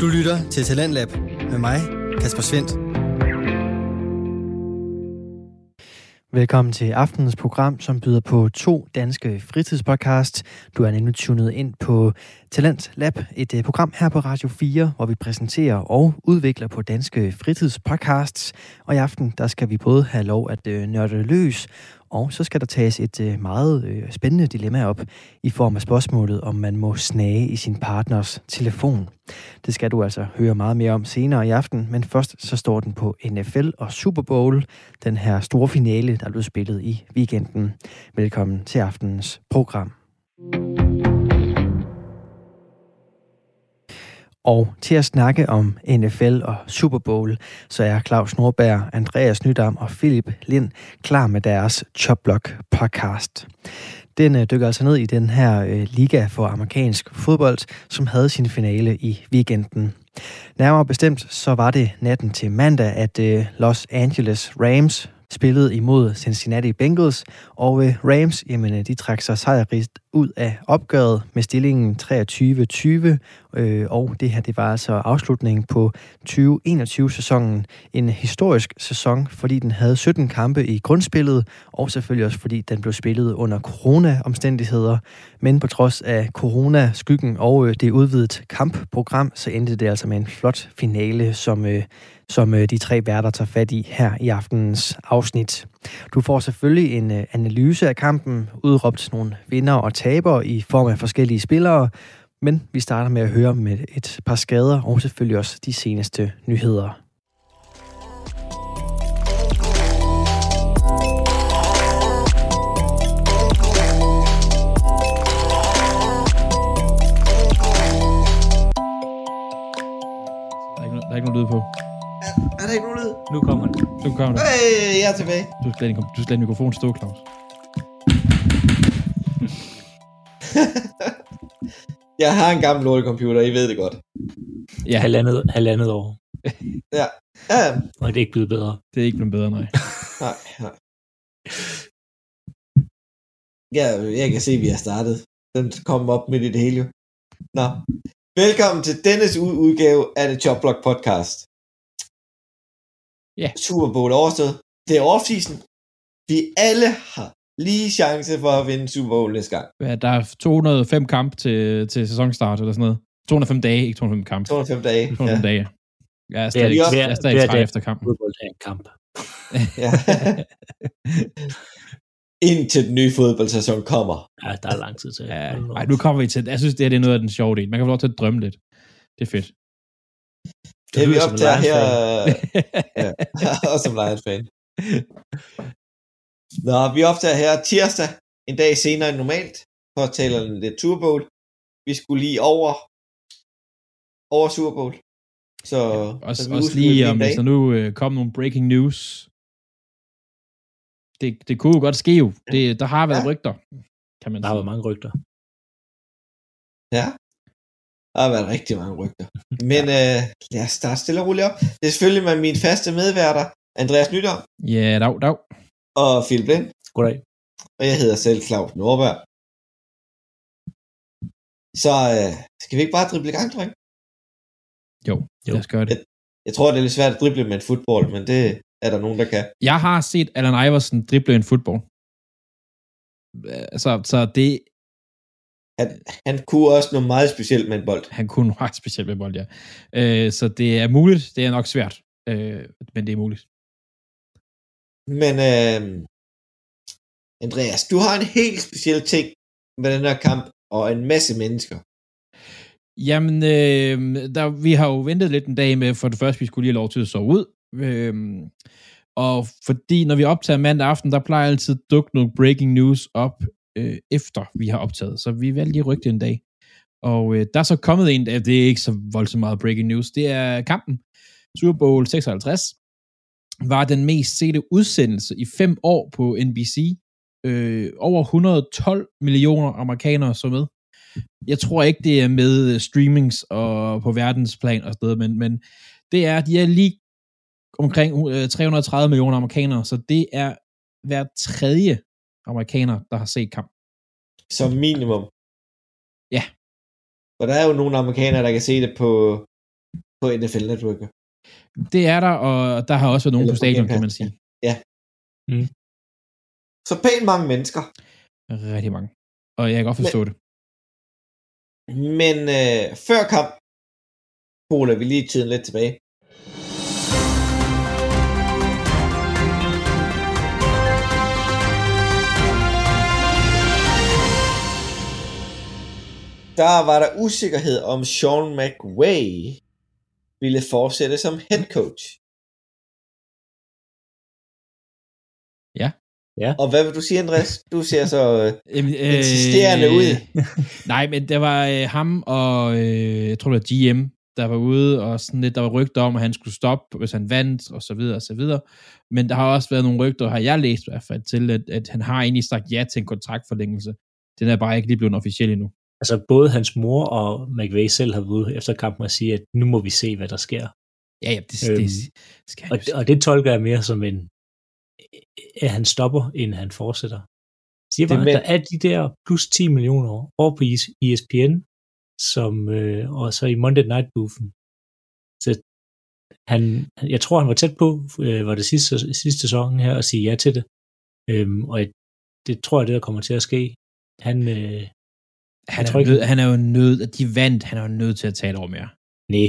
Du lytter til Talentlab med mig, Kasper Svendt. Velkommen til aftenens program, som byder på to danske fritidspodcast. Du er nemlig tunet ind på Talent Lab, et øh, program her på Radio 4, hvor vi præsenterer og udvikler på danske fritidspodcasts. Og i aften, der skal vi både have lov at øh, nørde løs, og så skal der tages et øh, meget øh, spændende dilemma op i form af spørgsmålet, om man må snage i sin partners telefon. Det skal du altså høre meget mere om senere i aften, men først så står den på NFL og Super Bowl, den her store finale, der blev spillet i weekenden. Velkommen til aftenens program. Og til at snakke om NFL og Super Bowl, så er Claus Nordberg, Andreas Nydam og Philip Lind klar med deres Choplock podcast. Den øh, dykker altså ned i den her øh, liga for amerikansk fodbold, som havde sin finale i weekenden. Nærmere bestemt så var det natten til mandag, at øh, Los Angeles Rams spillede imod Cincinnati Bengals, og Rams, jamen, øh, de trak sig sejrigt ud af opgøret med stillingen 23-20, øh, og det her det var altså afslutningen på 2021-sæsonen. En historisk sæson, fordi den havde 17 kampe i grundspillet, og selvfølgelig også fordi den blev spillet under corona-omstændigheder. Men på trods af corona-skyggen og øh, det udvidet kampprogram, så endte det altså med en flot finale, som, øh, som øh, de tre værter tager fat i her i aftenens afsnit. Du får selvfølgelig en øh, analyse af kampen, udråbt nogle vinder og tabere i form af forskellige spillere, men vi starter med at høre med øh, et par skader og selvfølgelig også de seneste nyheder. Der er ikke nogen lyd på. Er, er der ikke nogen lyd? Nu kommer den. Nu kommer det. Hey, jeg er tilbage. Du skal lade, du skal lade mikrofonen stå, Claus. jeg har en gammel lortecomputer, I ved det godt. Ja. Halvandet, halvandet år. ja. ja. Og det er ikke blevet bedre. Det er ikke blevet bedre, nej. nej, nej. Ja, jeg kan se, at vi har startet. Den kom op midt i det hele. Nå. Velkommen til dennes udgave af det Chopblock podcast. Ja. Super Bowl overstået. Det er off-season. Vi alle har lige chance for at vinde Super Bowl næste gang. Ja, der er 205 kamp til, til sæsonstart eller sådan noget. 205 dage, ikke 205 kamp. 205 dage. 205 ja. dage. Jeg er stadig, det er, jeg er stadig efter kampen. Fodbold er en kamp. ja. Indtil den nye fodboldsæson kommer. Ja, der er lang tid til. Ja, ej, nu kommer vi til Jeg synes, det, her, det er noget af den sjove del. Man kan få lov til at drømme lidt. Det er fedt. Det er vi optager her... ja, også som Lions-fan. Nå, vi optager her tirsdag, en dag senere end normalt, for at tale om det Super Bowl. Vi skulle lige over, over Super Bowl. Så, ja, også, så også lige om, der nu øh, kom nogle breaking news. Det, det kunne jo godt ske jo. Det, der har været ja. rygter, kan man Der har været mange rygter. Ja, der har været rigtig mange rygter. Men øh, lad os starte stille og roligt op. Det er selvfølgelig med mine faste medværter, Andreas Nytter. Ja, yeah, dag, dag. Og Philip Lind. Goddag. Og jeg hedder selv Claus Norberg. Så øh, skal vi ikke bare drible i gang, dreng? Jo, jo, lad os gøre det. Jeg, jeg tror, det er lidt svært at drible med en fodbold, men det er der nogen, der kan. Jeg har set Allen Iverson drible en fodbold. Så, så det... Han, han kunne også noget meget specielt med en bold. Han kunne noget meget specielt med en bold, ja. Øh, så det er muligt. Det er nok svært, øh, men det er muligt. Men øh, Andreas, du har en helt speciel ting med den her kamp, og en masse mennesker. Jamen, øh, der, vi har jo ventet lidt en dag med, for det første, vi skulle lige have lov til at sove ud. Øh, og fordi, når vi optager mandag aften, der plejer altid dukke nogle breaking news op, øh, efter vi har optaget. Så vi valgte lige rygte en dag. Og øh, der er så kommet en, øh, det er ikke så voldsomt meget breaking news, det er kampen. Super Bowl 56 var den mest sete udsendelse i fem år på NBC. Øh, over 112 millioner amerikanere så med. Jeg tror ikke, det er med øh, streamings og på verdensplan og sådan men, men det er, de er lige omkring øh, 330 millioner amerikanere, så det er hver tredje amerikaner, der har set kamp. Som minimum? Ja. For der er jo nogle amerikanere, der kan se det på NFL Network. Det er der, og der har også været nogen Eller på stadion, på kan man sige. Så pænt mange mennesker. Rigtig mange. Og jeg kan godt forstå det. Men øh, før kamp, spoler vi lige tiden lidt tilbage. Der var der usikkerhed om Sean McVay ville fortsætte som head coach. Ja. Ja. Og hvad vil du sige, Andreas? Du ser så øh, Jamen, insisterende ud. Nej, men det var øh, ham og, øh, jeg tror det var GM, der var ude, og sådan lidt, der var rygter om, at han skulle stoppe, hvis han vandt, og så videre, og så videre. Men der har også været nogle rygter, har jeg læst i hvert fald, til, at, at han har egentlig sagt ja til en kontraktforlængelse. Den er bare ikke lige blevet officiel endnu. Altså både hans mor og McVay selv har været efter kampen og sige, at nu må vi se, hvad der sker. Ja, ja, det, Øhm, det skal Og, og det tolker jeg mere som en, at han stopper, end han fortsætter. Siger Det bare, men- at der er de der plus 10 millioner over på E ESPN, som, øh, og så i Monday Night Boothen. Så han, jeg tror, han var tæt på, øh, var det sidste, sidste sæson her, at sige ja til det. Øhm, og jeg, det tror jeg, det der kommer til at ske. Han, øh, Han jeg er, tror ikke- nød, han er jo nødt, at de vandt, han er jo nødt til at tale over mere. Nej,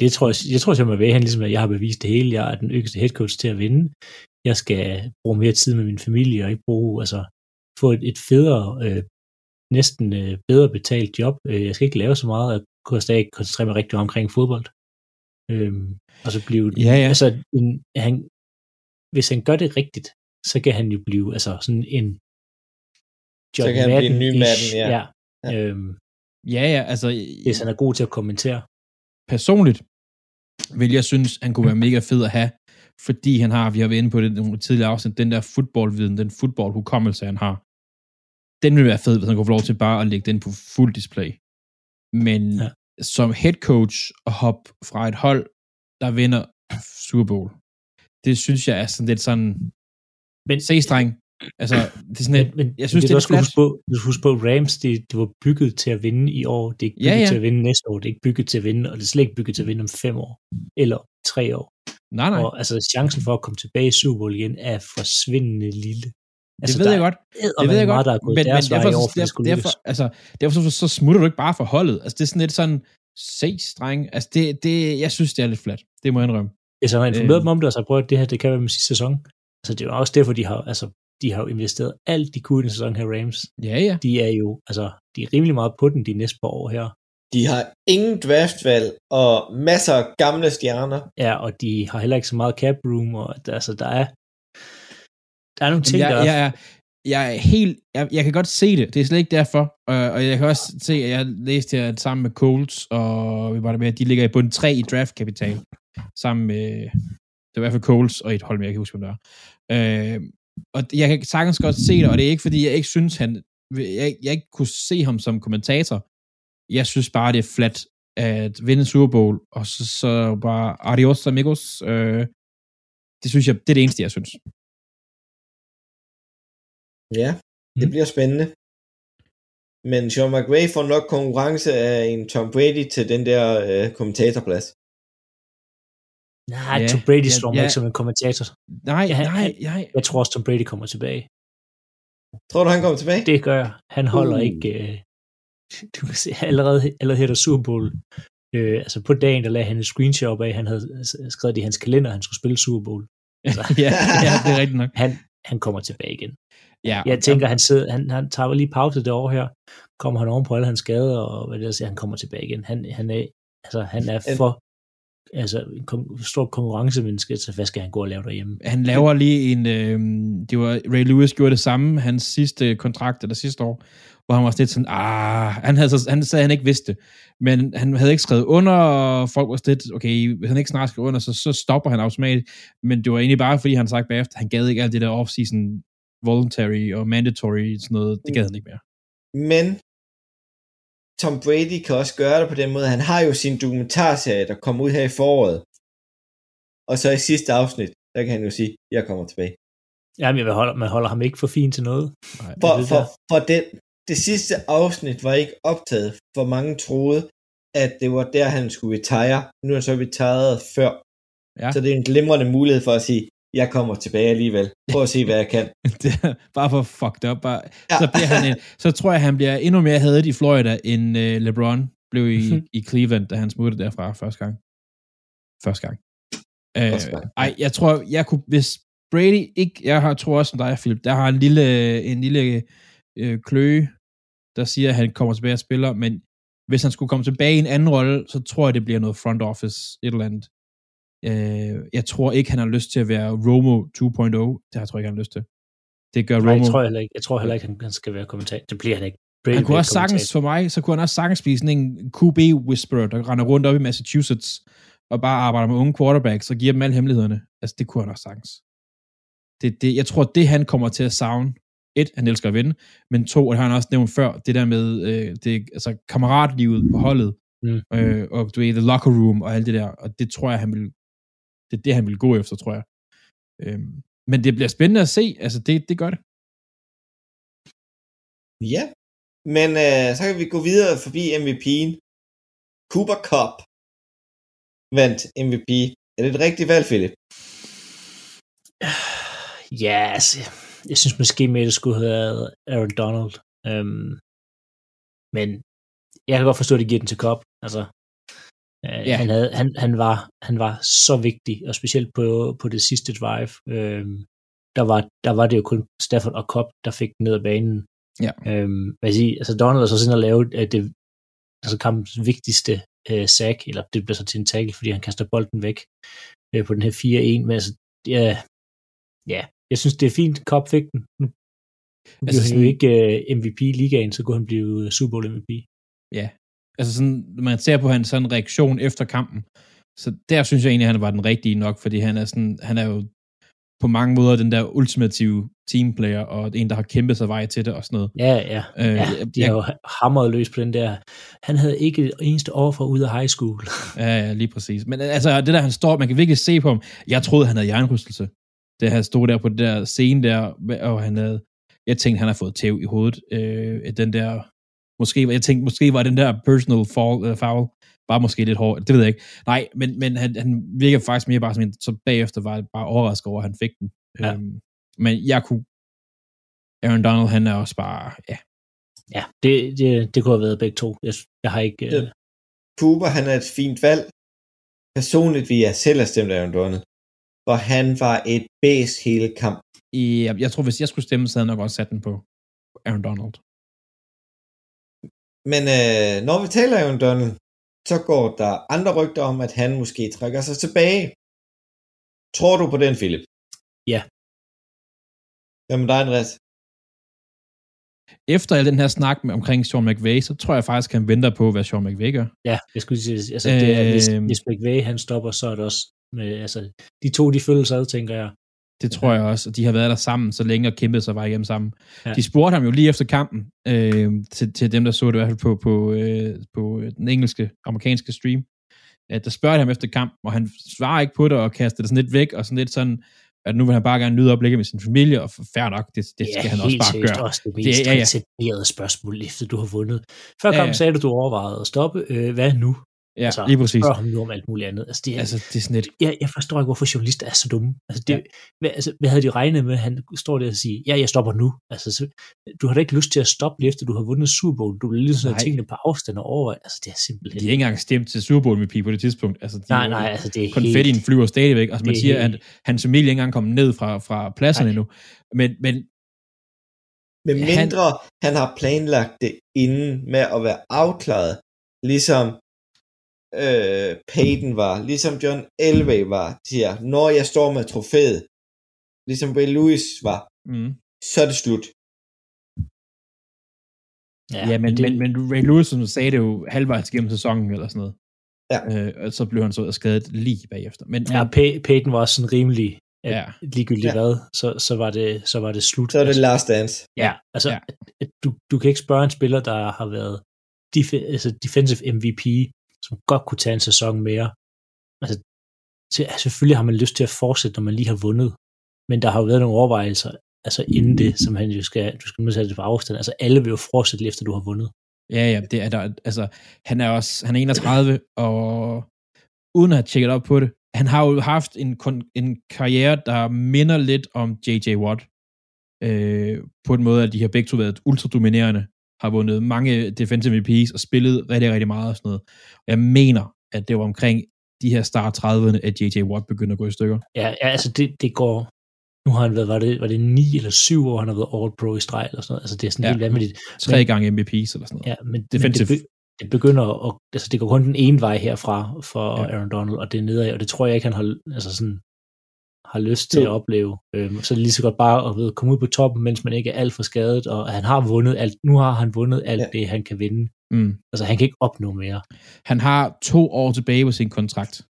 det tror jeg, jeg tror simpelthen, at han ligesom, at jeg har bevist det hele. Jeg er den yngste head coach til at vinde. Jeg skal bruge mere tid med min familie, og ikke bruge, altså, få et, et federe, øh, næsten øh, bedre betalt job. Øh, jeg skal ikke lave så meget, jeg kunne stadig koncentrere mig rigtig omkring fodbold. Øhm, og så blive, Ja, ja. altså, en, han, hvis han gør det rigtigt, så kan han jo blive, altså, sådan en John Så kan han blive en ny Madden-ish, Madden, ja. ja. Ja. Øhm, Ja, ja, altså hvis han er god til at kommentere. personligt vil jeg synes, han kunne være mega fed at have, fordi han har, vi har været inde på det nogle tidligere afsnit, den der fodboldviden, den fodboldhukommelse, han har, den ville være fed, hvis han kunne få lov til bare at lægge den på fuld display. Men ja. Som head coach og hoppe fra et hold, der vinder Super Bowl, det synes jeg er sådan lidt sådan, Men, se streng. Altså, det er sådan Men, lidt, men jeg synes, det det er også flat. huske på, du huske på, Rams, det, det var bygget til at vinde i år. Det er ikke Ja, bygget ja. til at vinde næste år. Det er ikke bygget til at vinde, og det er slet ikke bygget til at vinde om fem år. Eller tre år. nej, nej, Og altså, chancen for at komme tilbage i Super Bowl igen er forsvindende lille. det Altså, ved der jeg godt. Det ved jeg meget, godt, der er gået men, men derfor, år, for det derfor, derfor, lykkes. altså, derfor så, så smutter du ikke bare for holdet. Altså, det er sådan lidt sådan, se streng. Altså, det, det, jeg synes, det er lidt flat. Det må jeg indrømme. Hvis han har informeret Øh. dem om det, og så prøvet, at det her, det kan være med sidste sæson. Altså, det er jo også derfor, de har, altså, de har jo investeret alt, de kunne i den sæson her, Rams. Ja, ja. De er jo, altså, de er rimelig meget på den de næste par år her. De har ingen draftvalg og masser af gamle stjerner. Ja, og de har heller ikke så meget cap room, og der, altså, der er, der er nogle ting, Jamen, der jeg, er, jeg, er, jeg er helt... Jeg, jeg kan godt se det. Det er slet ikke derfor. Og, og jeg kan også se, at jeg læste her at sammen med Colts, og vi var der med, at de ligger i bund 3 i draftkapital. Sammen med... Det var i hvert fald Colts og et hold, men jeg kan ikke huske, hvem det var. Øh, og jeg kan sagtens godt se det, og det er ikke, fordi jeg ikke synes, han... Jeg, jeg ikke kunne se ham som kommentator. Jeg synes bare, det er flat at vinde Super Bowl, og så, så bare adios amigos. Øh, det synes jeg, det er det eneste, jeg synes. Ja, det Mm. bliver spændende. Men Sean McVay får nok konkurrence af en Tom Brady til den der øh, kommentatorplads. Nej, Ja, Tom Brady ja, står ja. ikke som en kommentator. Nej, Ja, nej, han- nej. Jeg tror også, Tom Brady kommer tilbage. Tror du, han kommer tilbage? Det gør jeg. Han holder Uh. ikke... Øh, du kan se, allerede, allerede her der Super Bowl, øh, altså på dagen, der lagde han et screenshot op af, han havde skrevet det i hans kalender, at han skulle spille Super Bowl. Altså, ja, ja, det er rigtigt nok. han, han kommer tilbage igen. Ja, Jeg tænker, han, sidder, han, han tager lige pause det år her, kommer han oven på alle hans skader, og hvad det er, han kommer tilbage igen. Han, han er, altså, han er for altså, en kon- stor konkurrencemenneske, så hvad skal han gå og lave derhjemme? han laver lige en... Øh, det var Ray Lewis gjorde det samme, hans sidste kontrakt, eller sidste år, hvor han var lidt sådan, ah, han, havde, så, han sagde, at han ikke vidste men han havde ikke skrevet under, og folk var lidt, okay, hvis han ikke snart skriver under, så, så stopper han automatisk, men det var egentlig bare, fordi han sagt bagefter, han gad ikke alt det der off-season voluntary og mandatory, sådan noget, det gad han ikke mere. Men Tom Brady kan også gøre det på den måde. Han har jo sin dokumentarserie, der kommer ud her i foråret. Og så i sidste afsnit, der kan han jo sige, jeg kommer tilbage. Jamen, jeg holder, man holder ham ikke for fin til noget. Nej. For, det for, for det, det sidste afsnit var ikke optaget, for mange troede, at det var der, han skulle retire. Nu er han så retired før. Ja. Så det er en glimrende mulighed for at sige, jeg kommer tilbage alligevel. Prøv at se, hvad jeg kan. det er bare for fucked up. Bare, Ja. så, bliver han en, så tror jeg, han bliver endnu mere hadet i Florida, end uh, LeBron blev i, i Cleveland, da han smuttede derfra første gang. Første gang. Øh, Første gang, ja. ej, jeg tror, jeg kunne, hvis Brady ikke, jeg har, tror også som dig, Philip, der har en lille, en lille øh, kløe, der siger, at han kommer tilbage og spiller, men hvis han skulle komme tilbage i en anden rolle, så tror jeg, det bliver noget front office, et eller andet. Øh, jeg tror ikke, han har lyst til at være Romo 2.0. Det har jeg tror ikke, han har lyst til. Det gør Nej, Romo. jeg tror heller ikke, jeg tror heller ikke, han, han skal være kommentator. Det bliver han ikke. Brady han kunne også sagtens, for mig, så kunne han også sagtens blive sådan en QB-whisperer, der render rundt op i Massachusetts, og bare arbejder med unge quarterbacks, og giver dem alle hemmelighederne. Altså, det kunne han også sagtens. Det, det, jeg tror, det han kommer til at savne, et, han elsker at vinde, men to, og det har han også nævnt før, det der med øh, det, altså, kammeratlivet på holdet, Mm. øh, og du ved, the locker room, og alt det der, og det tror jeg, han vil, det er det, han vil gå efter, tror jeg. Øhm, men det bliver spændende at se, altså det, det gør det. Ja, men øh, så kan vi gå videre forbi MVP'en. Cooper Cup vandt MVP. Er det et rigtigt valg, Philip? Ja, altså, jeg synes måske mere, det skulle have været Aaron Donald. Øhm, men jeg kan godt forstå, at de giver den til Cobb. Altså, øh, Ja. han, havde, han, han, var, han var så vigtig, og specielt på, på det sidste drive. Øhm, der, var, der var det jo kun Stafford og Cobb, der fik den ned ad banen. Ja. Øhm, hvad jeg sige, altså Donald er så sådan at lave øh, det, altså kampens vigtigste øh, sack, eller det bliver så til en tackle, fordi han kaster bolden væk øh, på den her 4-1, men altså, er, ja, jeg synes, det er fint, Cobb fik den. Nu, Altså blev han jo ikke øh, MVP i ligaen, så kunne han blive øh, Super Bowl MVP. Ja. Altså sådan, når man ser på hans sådan reaktion efter kampen, så der synes jeg egentlig, at han var den rigtige nok, fordi han er sådan, han er jo på mange måder den der ultimative teamplayer, og en, der har kæmpet sig vej til det og sådan noget. Ja, ja. Øh, ja de har jo hamret løs på den der. Han havde ikke et eneste offer ud af high school. Ja, ja, lige præcis. Men altså, det der, han står, man kan virkelig se på ham. Jeg troede, han havde jernrystelse. Det han stod der på den der scene der, og han havde, jeg tænkte, han har fået tæv i hovedet. Øh, den der, måske, jeg tænkte, måske var den der personal fall, uh, foul, bare måske lidt hård, det ved jeg ikke. Nej, men, men han, han virker faktisk mere bare som en, så bagefter var jeg bare overrasket over, at han fik den. Ja. Øhm, men jeg kunne, Aaron Donald, han er også bare, ja, Ja, det, det, det kunne have været begge to. Jeg, jeg har ikke... Ja. Øh, Cooper, han er et fint valg. Personligt vil jeg selv have stemt Aaron Donald. For han var et bæs hele kamp. jeg, jeg tror, hvis jeg skulle stemme, så havde jeg nok også sat den på Aaron Donald. Men øh, når vi taler Aaron Donald, så går der andre rygter om, at han måske trækker sig tilbage. Tror du på den, Philip? Ja. Hvad med dig, Andreas? efter al den her snak med, omkring Sean McVay, så tror jeg faktisk, han venter på, hvad Sean McVay gør. ja, jeg skulle sige, altså, det er, hvis, Øhm. hvis McVay han stopper, så er det også... Med, altså, de to, de følges ad, tænker jeg. Det tror jeg også, og de har været der sammen så længe og kæmpet sig vej igennem sammen. Ja. Ja. De spurgte ham jo lige efter kampen, øh, til, til dem, der så det i hvert fald på, på, øh, på den engelske, amerikanske stream. At der spørger ham efter kampen, og han svarer ikke på det og kaster det sådan lidt væk, og sådan lidt sådan, at nu vil han bare gerne nyde oplægget med sin familie, og fair nok, det, det skal han også bare seriøst gøre. også det Det- mest ja, ja. reserverede spørgsmål, efter du har vundet. Før Ja, kampen ja. sagde du, du overvejede at stoppe. Øh, hvad nu? Ja, Altså, lige præcis. Spørg ham nu om alt muligt andet. Altså, det er, Altså, det er sådan lidt, jeg, jeg forstår ikke, hvorfor journalister er så dumme. Altså, det, Ja. hvad, altså, hvad havde de regnet med? Han står der og siger, ja, jeg stopper nu. Altså, så, du har da ikke lyst til at stoppe lige efter, du har vundet Super Bowl. Du vil Nej. have tingene på afstand og overveje. Altså, det er simpelthen... de har ikke engang stemt til Super Bowl MVP på det tidspunkt. Altså, de nej, er nej, altså, det er konfettien helt... flyver stadigvæk. Altså, man Det er siger, helt- at hans familie ikke engang kommet ned fra, fra pladserne Nej. endnu. Men, men Med Han- mindre han, han har planlagt det inden med at være afklaret, ligesom øh, Peyton var, ligesom John Elway var, siger, når jeg står med trofæet, ligesom Ray Lewis var, mm, så er det slut. ja, ja, men, det, men, men Ray Lewis som sagde det jo halvvejs gennem sæsonen eller sådan noget. Ja. Øh, og så blev han så skadet lige bagefter. Men, Ja, men Pey- Peyton var også sådan rimelig, at Ja. ligegyldigt Ja. hvad, så, så, var det, så var det slut. Så er det last dance. Ja, altså, Ja. ja. At du, du kan ikke spørge en spiller, der har været def- altså defensive MVP, som godt kunne tage en sæson mere. Altså, til, altså, selvfølgelig har man lyst til at fortsætte, når man lige har vundet, men der har jo været nogle overvejelser, altså inden det, som han jo skal, du skal sætte til det på afstand. Altså, alle vil jo fortsætte lige efter, du har vundet. Ja, ja, det er der. Altså, han er også, han er 31, og uden at have tjekket op på det, han har jo haft en, en karriere, der minder lidt om J.J. Watt. Øh, på en måde, at de har begge to været ultradominerende, har vundet mange defensive MVP's og spillet rigtig, rigtig meget og sådan noget. Og jeg mener, at det var omkring de her start 30'erne, at J.J. Watt begyndte at gå i stykker. Ja, ja altså det, det går... Nu har han været, var det, var det 9 eller 7 år, han har været All-Pro i streg eller sådan noget. Altså det er sådan ja. helt vanvittigt. Tre men, gange MVP's eller sådan noget. Ja, men, Defensive. men det, det begynder at, altså det går kun den ene vej herfra for ja. Aaron Donald, og det er nedad, og det tror jeg ikke, han har, altså sådan, har lyst til at opleve. Øhm, så det er lige så godt bare at ved, komme ud på toppen, mens man ikke er alt for skadet, og han har vundet alt, nu har han vundet alt ja. det, han kan vinde. Mm. Altså han kan ikke opnå mere. Han har to år tilbage på sin kontrakt.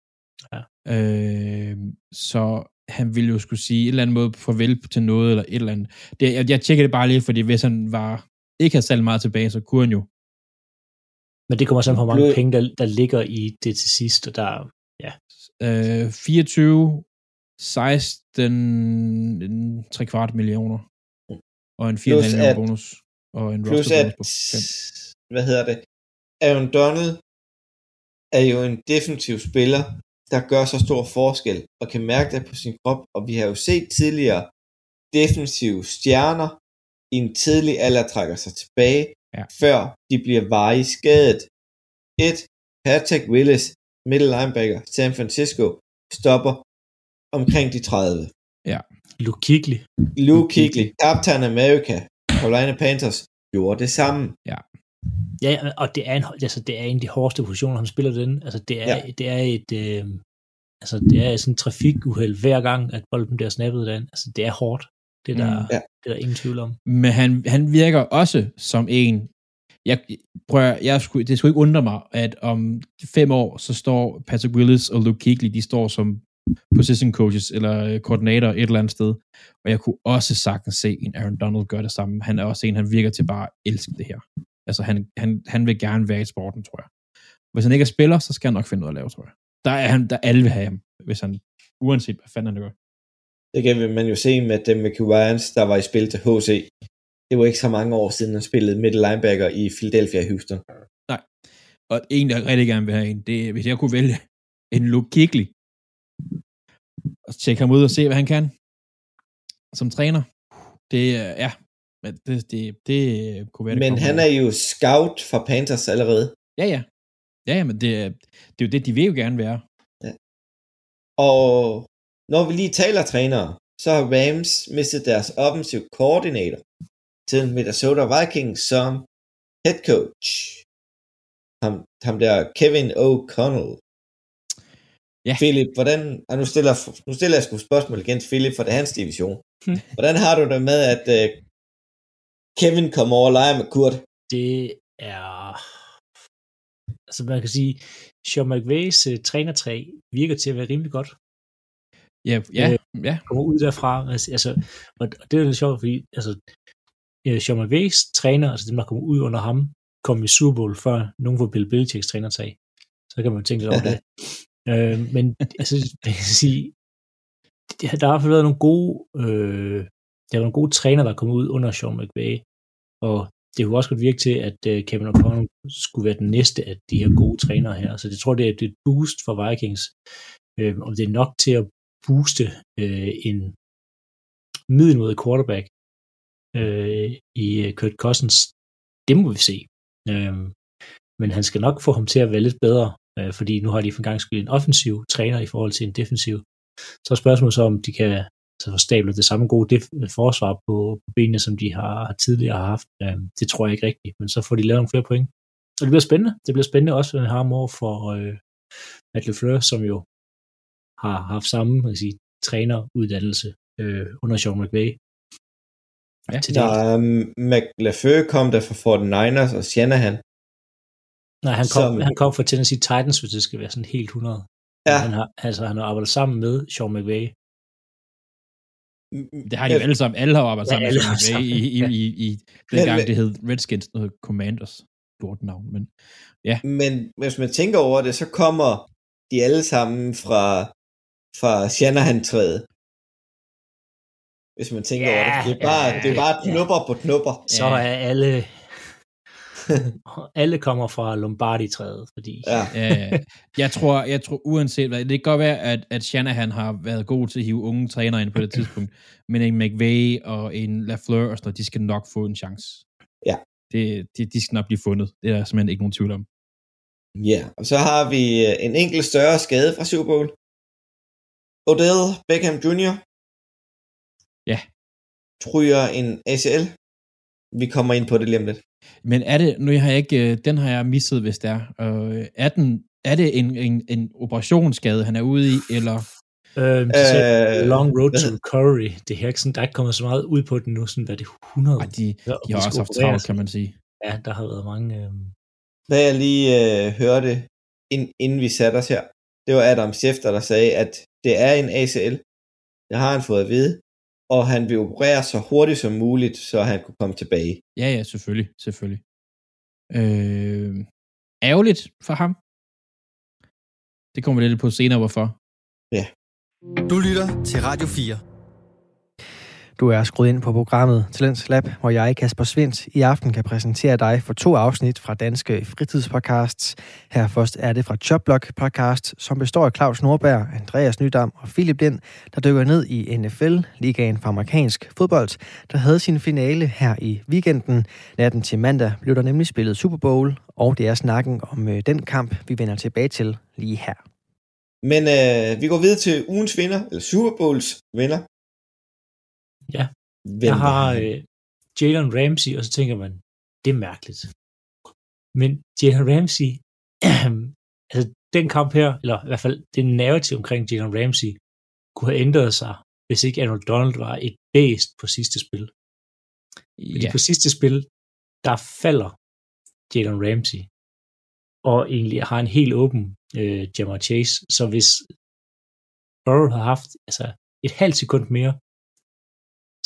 Ja. Øh, så han ville jo skulle sige et eller andet måde farvel til noget, eller et eller andet. Det, jeg, jeg tjekker det bare lige, fordi hvis han var, ikke havde særlig meget tilbage, så kunne han jo men det kommer sådan på, hvor mange penge, der, der ligger i det til sidst, og der, ja. Øh, 24, 16, 3 kvart millioner, og en 4,5 millioner bonus, og en plus at, på 5. hvad hedder det, Aaron Donald er jo en defensiv spiller, der gør så stor forskel, og kan mærke det på sin krop, og vi har jo set tidligere defensive stjerner i en tidlig alder trækker sig tilbage, ja. før de bliver varigt skadet. Et, Patrick Willis, middle linebacker, San Francisco, stopper omkring de 30. Ja. Luke Kuechly. Luke Kuechly, Captain America, Carolina Panthers, gjorde det samme. Ja. Ja, og det er, en, altså, det er en af de hårdeste positioner, han spiller den. Altså, det er, ja. det er et, øh, altså, det er sådan en trafikuheld hver gang, at bolden bliver snappet den. Altså, det er hårdt. Det er der, mm. ja. det er der ingen tvivl om. Men han, han virker også som en, jeg, prøver, jeg skulle, det skulle ikke undre mig, at om fem år, så står Patrick Willis og Luke Kuechly, de står som position coaches eller koordinator et eller andet sted. Og jeg kunne også sagtens se en Aaron Donald gøre det samme. Han er også en, han virker til bare at elske det her. Altså, han, han, han vil gerne være i sporten, tror jeg. Hvis han ikke er spiller, så skal han nok finde noget at lave, tror jeg. Der er han, der alle vil have ham, hvis han, uanset hvad fanden han gør. Det kan man jo se med dem med Ryans, der var i spil til HC. Det var ikke så mange år siden, han spillede middle linebacker i Philadelphia og Houston. Nej. Og en, der rigtig gerne vil have en, det hvis jeg kunne vælge en Kigley, og tjekke ham ud og se, hvad han kan som træner. Det er, ja, men det, det, det kunne være det Men han er jo scout for Panthers allerede. Ja, ja. Ja, ja, men det, det er jo det, de vil jo gerne være. Ja. Og når vi lige taler trænere, så har Rams mistet deres offensive koordinator til Minnesota Vikings som head coach. Ham, ham der Kevin O'Connell. Ja. Philip, hvordan, og nu stiller, nu stiller jeg sgu spørgsmål igen til Philip, for det er hans division. Hvordan har du det med, at uh, Kevin kommer over og leger med Kurt? Det er, altså man kan sige, Sean McVays uh, trænertræ virker til at være rimelig godt. Ja, ja, øh, ja. Kommer ud derfra, altså, og, og det er lidt sjovt, fordi, altså, uh, Sean McVays træner, altså dem, der kommer ud under ham, kom i Super Bowl, før nogen var Bill Belichicks trænertag. Så kan man tænke lidt over det øh, men altså, jeg kan sige, der har i hvert fald været nogle gode, øh, der er nogle gode træner, der er kommet ud under Sean McVay, og det kunne også godt virke til, at øh, Kevin O'Connell skulle være den næste af de her gode trænere her. Så det tror det er et boost for Vikings. Øh, om det er nok til at booste øh, en middelmodig quarterback øh, i øh, Kurt Cousins, det må vi se. Øh, men han skal nok få ham til at være lidt bedre, øh, fordi nu har de for en gang skyld en offensiv træner i forhold til en defensiv. Så er spørgsmålet så, om de kan så få stablet det samme gode forsvar på, på benene, som de har tidligere har haft. Øh, det tror jeg ikke rigtigt, men så får de lavet nogle flere point. Og det bliver spændende. Det bliver spændende også, når har over for øh, Matt LeFleur, som jo har haft samme man kan sige, træneruddannelse øh, under Sean McVay. Ja, til der, um, McLafeu kom der fra 49ers og Shanahan. Nej, han kom, som, han kom fra Tennessee Titans, hvis det skal være sådan helt 100. Ja. Han har, altså, han har arbejdet sammen med Sean McVay. Det har de jo alle sammen. Alle har arbejdet ja, sammen med Sean McVay i, i, i, i den gang, det hed Redskins, noget Commanders. Stort navn, men ja. Men hvis man tænker over det, så kommer de alle sammen fra, fra Shanahan-træet hvis man tænker ja, over det. Det er bare, ja, det er bare knupper ja. på knupper. Så er alle... Alle kommer fra Lombardi-træet, fordi... Ja. Øh, jeg tror, jeg tror uanset hvad, det kan godt være, at, at Shanahan har været god til at hive unge trænere ind på det tidspunkt, men en McVay og en Lafleur og sådan noget, de skal nok få en chance. Ja. Det, de, de skal nok blive fundet. Det er der simpelthen ikke nogen tvivl om. Ja, og så har vi øh, en enkelt større skade fra Super Bowl. Odell Beckham Jr. Ja. Tryger en ACL. Vi kommer ind på det lige om lidt. Men er det, nu har jeg ikke, øh, den har jeg misset, hvis det er. Øh, er, den, er det en, en, en operationsskade, han er ude i, eller? De siger, Øh, long road to recovery. Det er ikke sådan, der er ikke kommet så meget ud på den nu, sådan hvad det 100. Ej, de, Ja, de har og også haft travlt, kan man sige. Ja, der har været mange... Øhm, Hvad jeg lige øh, hørte, ind, inden vi satte os her, det var Adam Schefter, der sagde, at det er en ACL. Det har han fået at vide, og han vil operere så hurtigt som muligt, så han kunne komme tilbage. Ja, ja, selvfølgelig, selvfølgelig. Øh, ærgerligt for ham. Det kommer vi lidt på senere, hvorfor. Du lytter til Radio 4. Du er skruet ind på programmet Talents Lab, hvor jeg, Kasper Svendt, i aften kan præsentere dig for to afsnit fra Danske Fritidspodcasts. Her først er det fra Jobblock podcast, som består af Claus Nordberg, Andreas Nydam og Philip Lind, der dykker ned i NFL, ligaen for amerikansk fodbold, der havde sin finale her i weekenden. Natten til mandag blev der nemlig spillet Super Bowl, og det er snakken om øh, den kamp, vi vender tilbage til lige her. Men øh, vi går videre til ugens vinder, eller Super Bowls vinder. Ja. Hvem jeg har øh, Jalen Ramsey, og så tænker man, det er mærkeligt. Men Jalen Ramsey, altså den kamp her, eller i hvert fald det narrativ omkring Jalen Ramsey, kunne have ændret sig, hvis ikke Arnold Donald var et bæst på sidste spil. Fordi Ja, på sidste spil, der falder Jalen Ramsey, og egentlig har en helt åben øh, Jamar Chase, så hvis Burrow havde haft altså, et halvt sekund mere,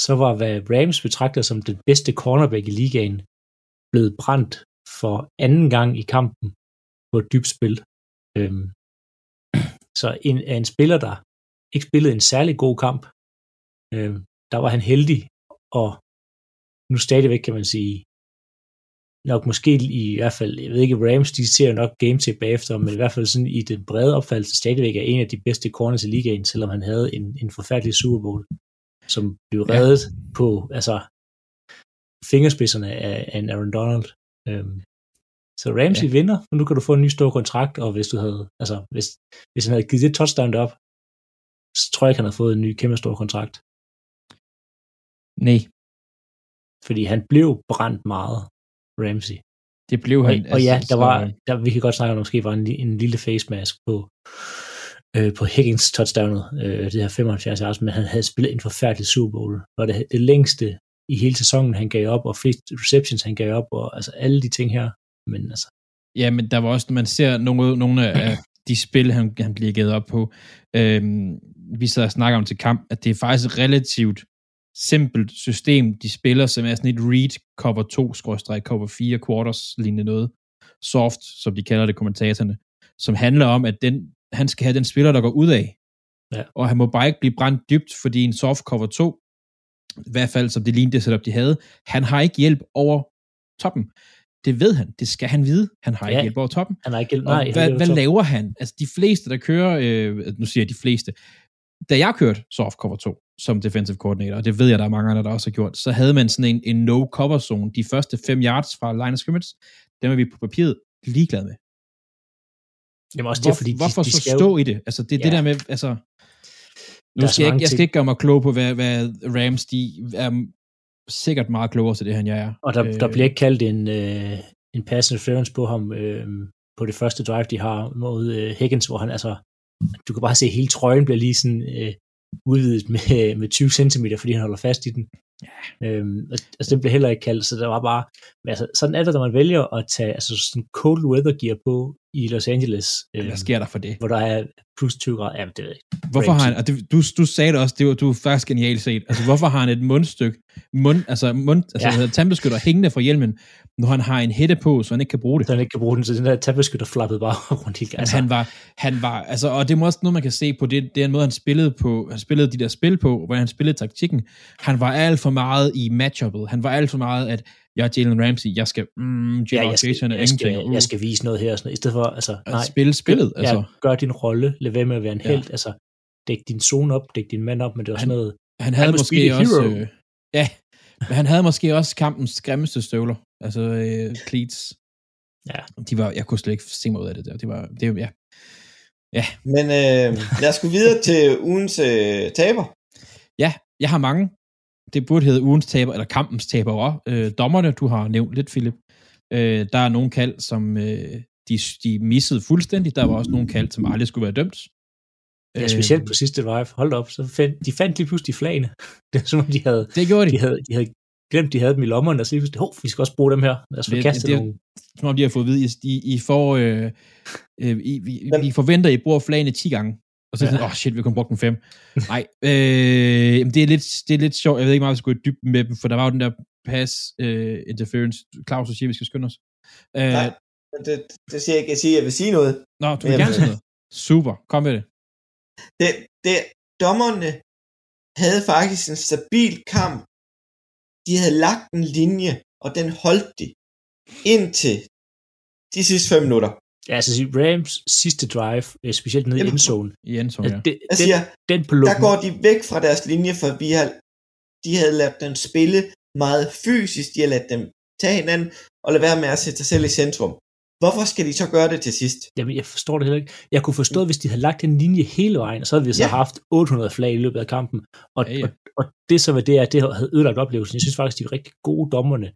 så var hvad Rams betragter som den bedste cornerback i ligaen blevet brændt for anden gang i kampen på et dybt spil. Øhm, så en, en spiller, der ikke spillede en særlig god kamp, øhm, der var han heldig, og nu stadigvæk kan man sige, nok måske i hvert fald, jeg ved ikke, Rams, de ser nok game til bagefter, men i hvert fald sådan i den brede opfattelse stadigvæk er en af de bedste corners i ligaen, selvom han havde en, en forfærdelig Super Bowl, som blev reddet ja. på, altså, fingerspidserne af, af en Aaron Donald. Øhm, så Ramsey ja. vinder, og nu kan du få en ny stor kontrakt, og hvis du havde, altså, hvis, hvis han havde givet det touchdown op, så tror jeg ikke, han havde fået en ny kæmpe stor kontrakt. nej, Fordi han blev brændt meget, Ramsey. det blev Og, han. og ja, altså, der var, der, vi kan godt snakke om, der måske var en, en lille face mask på, øh, på Higgins touchdownet, øh, det her 75 yards, men han havde spillet en forfærdelig Super Bowl. Det var det, det længste i hele sæsonen, han gav op, og flest receptions, han gav op, og altså alle de ting her. Men altså, Ja, men der var også, når man ser nogle, nogle af de spil, han, han bliver givet op på, øhm, vi sad og snakker om til kamp, at det er faktisk et relativt simpelt system, de spiller, som er sådan et read cover 2, skråstreg cover 4 quarters, lignende noget. Soft, som de kalder det kommentatorerne, som handler om, at den, han skal have den spiller, der går ud af. Ja. Og han må bare ikke blive brændt dybt, fordi en soft cover 2, i hvert fald som det lignede det setup, de havde, han har ikke hjælp over toppen. Det ved han. Det skal han vide. Han har ikke Ja. hjælp over toppen. han har ikke... Og Nej, hvad, han hvad laver han? Altså de fleste, der kører, øh, nu siger jeg de fleste, da jeg kørte soft cover 2 som defensive coordinator, og det ved jeg, der er mange andre, der også har gjort, så havde man sådan en, en no-cover zone, de første 5 yards fra line of scrimmage, dem er vi på papiret ligeglade med. Jamen også Hvor, det, fordi hvorfor de, de så skal stå jo, i det? Altså det er ja. Det der med, altså, nu Der så skal jeg, jeg skal ikke gøre mig klog på, hvad, hvad Rams, de er sikkert meget klogere til det, end jeg er. og der, der Øh, bliver ikke kaldt en, øh, en pass interference på ham øh, på det første drive, de har mod øh, Higgins, hvor han altså, du kan bare se, at hele trøjen bliver lige sådan øh, udvidet med, med 20 cm, fordi han holder fast i den. Ja. Øhm, og- altså, den blev heller ikke kaldt, så der var bare, men altså, sådan er det, når man vælger at tage altså, sådan cold weather gear på i Los Angeles, øh, Hvad sker der for det? hvor der er plus 20 grader. Jamen, det ved jeg ikke. Hvorfor har han, og det, du, du sagde det også, det var, du faktisk genialt set, altså hvorfor har han et mundstykke, mund, altså, mund, altså Ja. ja. tandbeskytter hængende fra hjelmen, når han har en hætte på, så han ikke kan bruge det. Så han ikke kan bruge den, så den der tabbeskytter flappede bare rundt helt. Altså, han var, han var, altså, og det er også noget, man kan se på, det, det er en måde, han spillede på, han spillede de der spil på, hvor han spillede taktikken. Han var alt for meget i matchuppet. Han var alt for meget, at jeg er Jalen Ramsey, jeg skal, mm, ja, jeg, skal, er jeg, skal, ingenting. jeg skal vise noget her, sådan, noget. i stedet for, altså, nej, spille spillet, gør, altså. Ja, gør din rolle, lad være med at være en Ja. held, altså, dæk din zone op, dæk din mand op, men det er også Han- noget, Han havde be måske også, hero. øh, ja, men han havde måske også kampens grimmeste støvler, altså øh, cleats. Ja. De var, jeg kunne slet ikke se mig ud af det der. Det var, det, ja. Men øh, lad os gå videre til ugens øh, taber. ja, jeg har mange. Det burde hedde ugens taber, eller kampens taber også. Øh, dommerne, du har nævnt lidt, Philip. Øh, der er nogle kald, som øh, de, de missede fuldstændig. Der var også nogle kald, som aldrig skulle være dømt. ja, specielt på sidste drive, hold op, så fandt, de fandt lige pludselig flagene. Det er som om, de havde, Det gjorde de. de havde, de havde glemt, de havde dem i lommerne, og så lige pludselig, hov, vi skal også bruge dem her. Lad os få kastet det- nogle. Som om de har fået at vide, I, I, får... Øh, øh, I, vi, vi forventer, at I bruger flagene 10 gange. Og så er det sådan, åh oh, shit, vi kun brugt dem fem. Nej, øh, jamen, det, er lidt, det er lidt sjovt. Jeg ved ikke meget, om vi skal gå i dybden med dem, for der var jo den der pass øh, interference. Claus, siger, vi skal skynde os. Øh, Nej, det, det siger jeg ikke. Jeg siger, jeg vil sige noget. Nå, du vil Jamen. gerne sige noget. Super, kom med det. Det, det, dommerne havde faktisk en stabil kamp. De havde lagt en linje, og den holdt de indtil de sidste fem minutter. Ja, altså Rams sidste drive, øh, specielt nede i Jamen, endzone, I endzone, altså, ja. det, Jeg den, siger, den på der lukken, går de væk fra deres linje, for vi har, de havde ladet dem spille meget fysisk. De har ladet dem tage hinanden og lade være med at sætte sig selv i centrum. Hvorfor skal de så gøre det til sidst? Jamen, jeg forstår det heller ikke. Jeg kunne forstå, hvis de havde lagt en linje hele vejen, og så havde vi så Ja. haft 800 flag i løbet af kampen. Og, Ja, ja. og, og det så var det, at det havde ødelagt oplevelsen. Jeg synes faktisk, de var rigtig gode dommerne.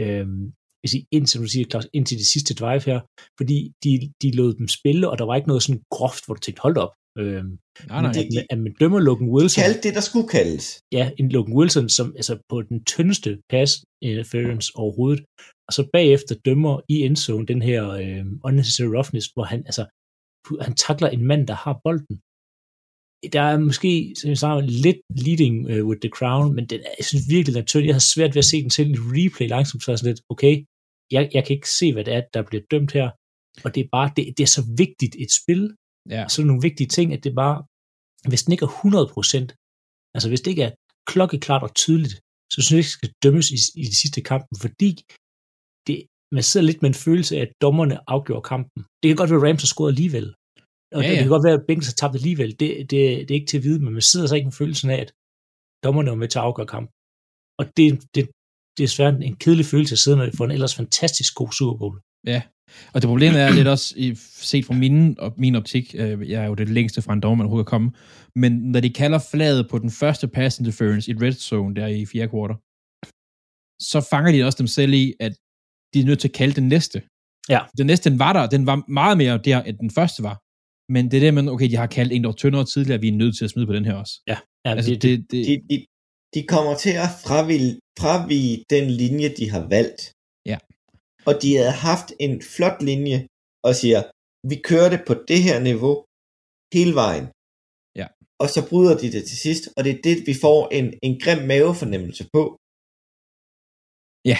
Øhm, hvis I, indtil, du siger, Claus, indtil det sidste drive her, fordi de, de lod dem spille, og der var ikke noget sådan groft, hvor du tænkte, hold op. Øhm, Nej, nej. det- at, at man dømmer Logan Wilson, Kald det, der skulle kaldes. ja, en Logan Wilson, som altså på den tyndeste pass interference overhovedet, og så bagefter dømmer i endzone den her øh, unnecessary roughness, hvor han altså han takler en mand, der har bolden. Der er måske, som jeg sagde, lidt leading uh, with the crown, men den er, jeg synes virkelig, den er tynd. Jeg har svært ved at se den til i replay langsomt, så er sådan lidt, okay, jeg, jeg kan ikke se, hvad det er, der bliver dømt her, og det er bare, det, det er så vigtigt et spil, Ja. og så er nogle vigtige ting, at det bare, hvis den ikke er 100%, altså hvis det ikke er klokkeklart og tydeligt, så synes jeg ikke, det skal dømmes i, i de sidste kampen, fordi det, man sidder lidt med en følelse af, at dommerne afgjorde kampen. Det kan godt være, at Rams har scoret alligevel. Og Ja, ja, det kan godt være, at Bengals har tabt alligevel. Det, det, det er ikke til at vide, men man sidder så ikke med følelsen af, at dommerne var med til at afgøre kampen. Og det, det, det er svært en kedelig følelse at sidde med for en ellers fantastisk god Super Bowl. Ja, og det problem er lidt også, set fra min, og min optik, øh, jeg er jo det længste fra en dommer, man overhovedet kan komme, men når de kalder flaget på den første pass interference i red zone, der i fjerde kvartal, så fanger de også dem selv i, at de er nødt til at kalde den næste. Ja. Den næste, den var der, den var meget mere der, end den første var. Men det er det, man, okay, de har kaldt en, der tyndere tidligere, vi er nødt til at smide på den her også. Ja, ja Altså, det, det, det, De, de, de kommer til at fravige, fravige den linje, de har valgt. Ja. Og de havde haft en flot linje og siger, vi kører det på det her niveau hele vejen. Ja. Og så bryder de det til sidst, og det er det, vi får en, en grim mavefornemmelse på. Ja,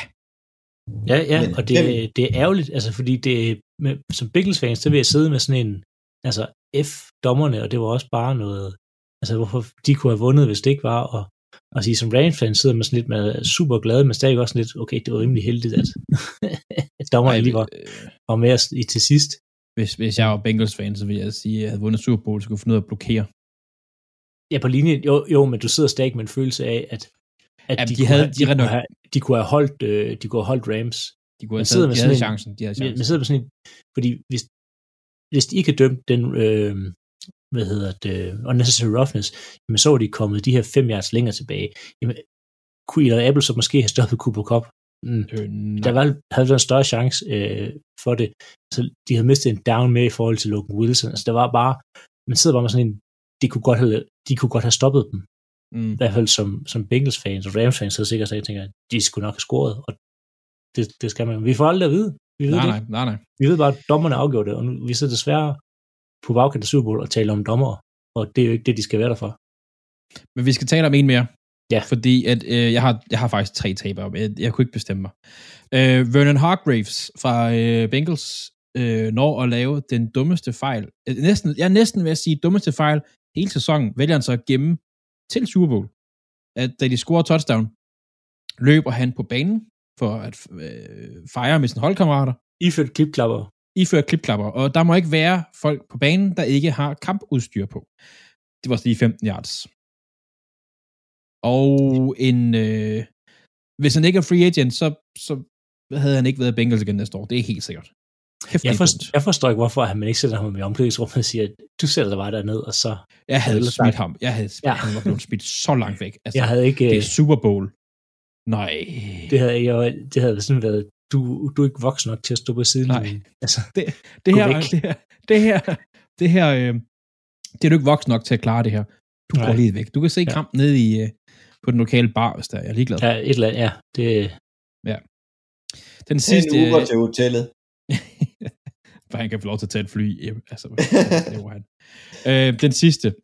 ja, Men og det, hvem- det er ærgerligt, altså fordi det, med, som Bengals-fans, så vil jeg sidde med sådan en, altså F-dommerne, og det var også bare noget, altså hvorfor de kunne have vundet, hvis det ikke var, og, og sige, som Rams-fans sidder man sådan lidt med super glade, men stadig også sådan lidt, okay, det var rimelig heldigt, at, at dommerne lige var, øh, var med os i til sidst. hvis, hvis jeg var Bengals-fan, så ville jeg sige, at jeg havde vundet Super Bowl, så kunne jeg finde ud af at blokere. Ja, på linjen, jo, jo, men du sidder stadig med en følelse af, at, at Jamen, de, de kunne havde- have, de de, kunne have, de kunne have holdt, øh, de kunne have holdt Rams. De, kunne have taget, med de sådan havde en- chancen. De havde chancen. man sidder på sådan en, fordi hvis, hvis de ikke havde dømt den, øh, hvad hedder det, unnecessary roughness, jamen så var de kommet de her fem yards længere tilbage. Jamen, kunne Eli Apple så måske have stoppet Cooper Cup? Mm. Øh, nej. Der var, havde været en større chance øh, for det. Så de havde mistet en down med i forhold til Logan Wilson. Altså der var bare, man sidder bare med sådan en, de kunne godt have, de kunne godt have stoppet dem. Mm. I hvert fald som, som Bengals fans og Rams fans, så sikkert jeg tænker, at de skulle nok have scoret, og det, det skal man. Vi får aldrig at vide. Vi ved Nej, det nej, nej, nej. Vi ved bare, at dommerne afgjorde det, og nu, vi sidder desværre på bagkant af Super Bowl og taler om dommer, og det er jo ikke det, de skal være der for. Men vi skal tale om en mere. Ja. Fordi at, øh, jeg, har, jeg har faktisk tre tabere, jeg, jeg kunne ikke bestemme mig. Øh, Vernon Hargraves fra øh, Bengals øh, når at lave den dummeste fejl. Øh, Næsten, jeg er næsten ved at sige dummeste fejl hele sæsonen, vælger han så at gemme til Super Bowl. At da de scorer touchdown, løber han på banen for at øh, fejre med sine holdkammerater, Iført klipklapper. ifører klipklapper, og der må ikke være folk på banen, der ikke har kampudstyr på. Det var så lige 15 yards. Og en, øh, hvis han ikke er free agent, så, så havde han ikke været Bengals igen næste år. Det er helt sikkert. Kæft, Jeg, forstår, jeg forstår ikke, hvorfor man ikke sætter ham i omklædningsrummet og siger, du sætter dig bare derned, og så... jeg havde smidt ham. Jeg havde smidt, Ja. ja. han var blevet smidt så langt væk. Altså, Jeg havde ikke... det er Super Bowl. Nej. Det havde, jeg, det havde sådan været, du, du er ikke voksen nok til at stå på sidelinjen. Altså, det, det, her, væk. det her, det her, det her, øh, det er du ikke voksen nok til at klare det her. Du går Nej. lige væk. Du kan se Ja. kampen nede i, øh, på den lokale bar, hvis der er. Jeg er ligeglad. ja, et eller andet, ja. Det, Den Sidste, sidste, en Uber til hotellet. For han kan få lov til at tage et fly hjem. Altså, laver han? Øh, den sidste,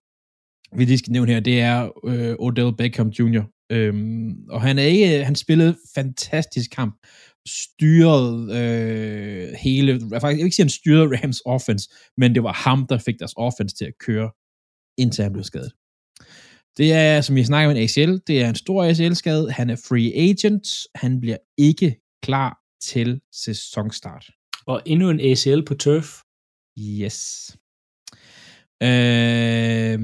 vi lige skal nævne her, det er øh, Odell Beckham Jr. Øhm, og han er ikke, han spillede fantastisk kamp, styret øh, hele, jeg faktisk jeg vil ikke sige, han styrede Rams offense, men det var ham, der fik deres offense til at køre, indtil han blev skadet. Det er, som jeg snakker med en ACL, det er en stor ACL-skade, han er free agent, han bliver ikke klar til sæsonstart. Og endnu en ACL på turf. Yes. Øh,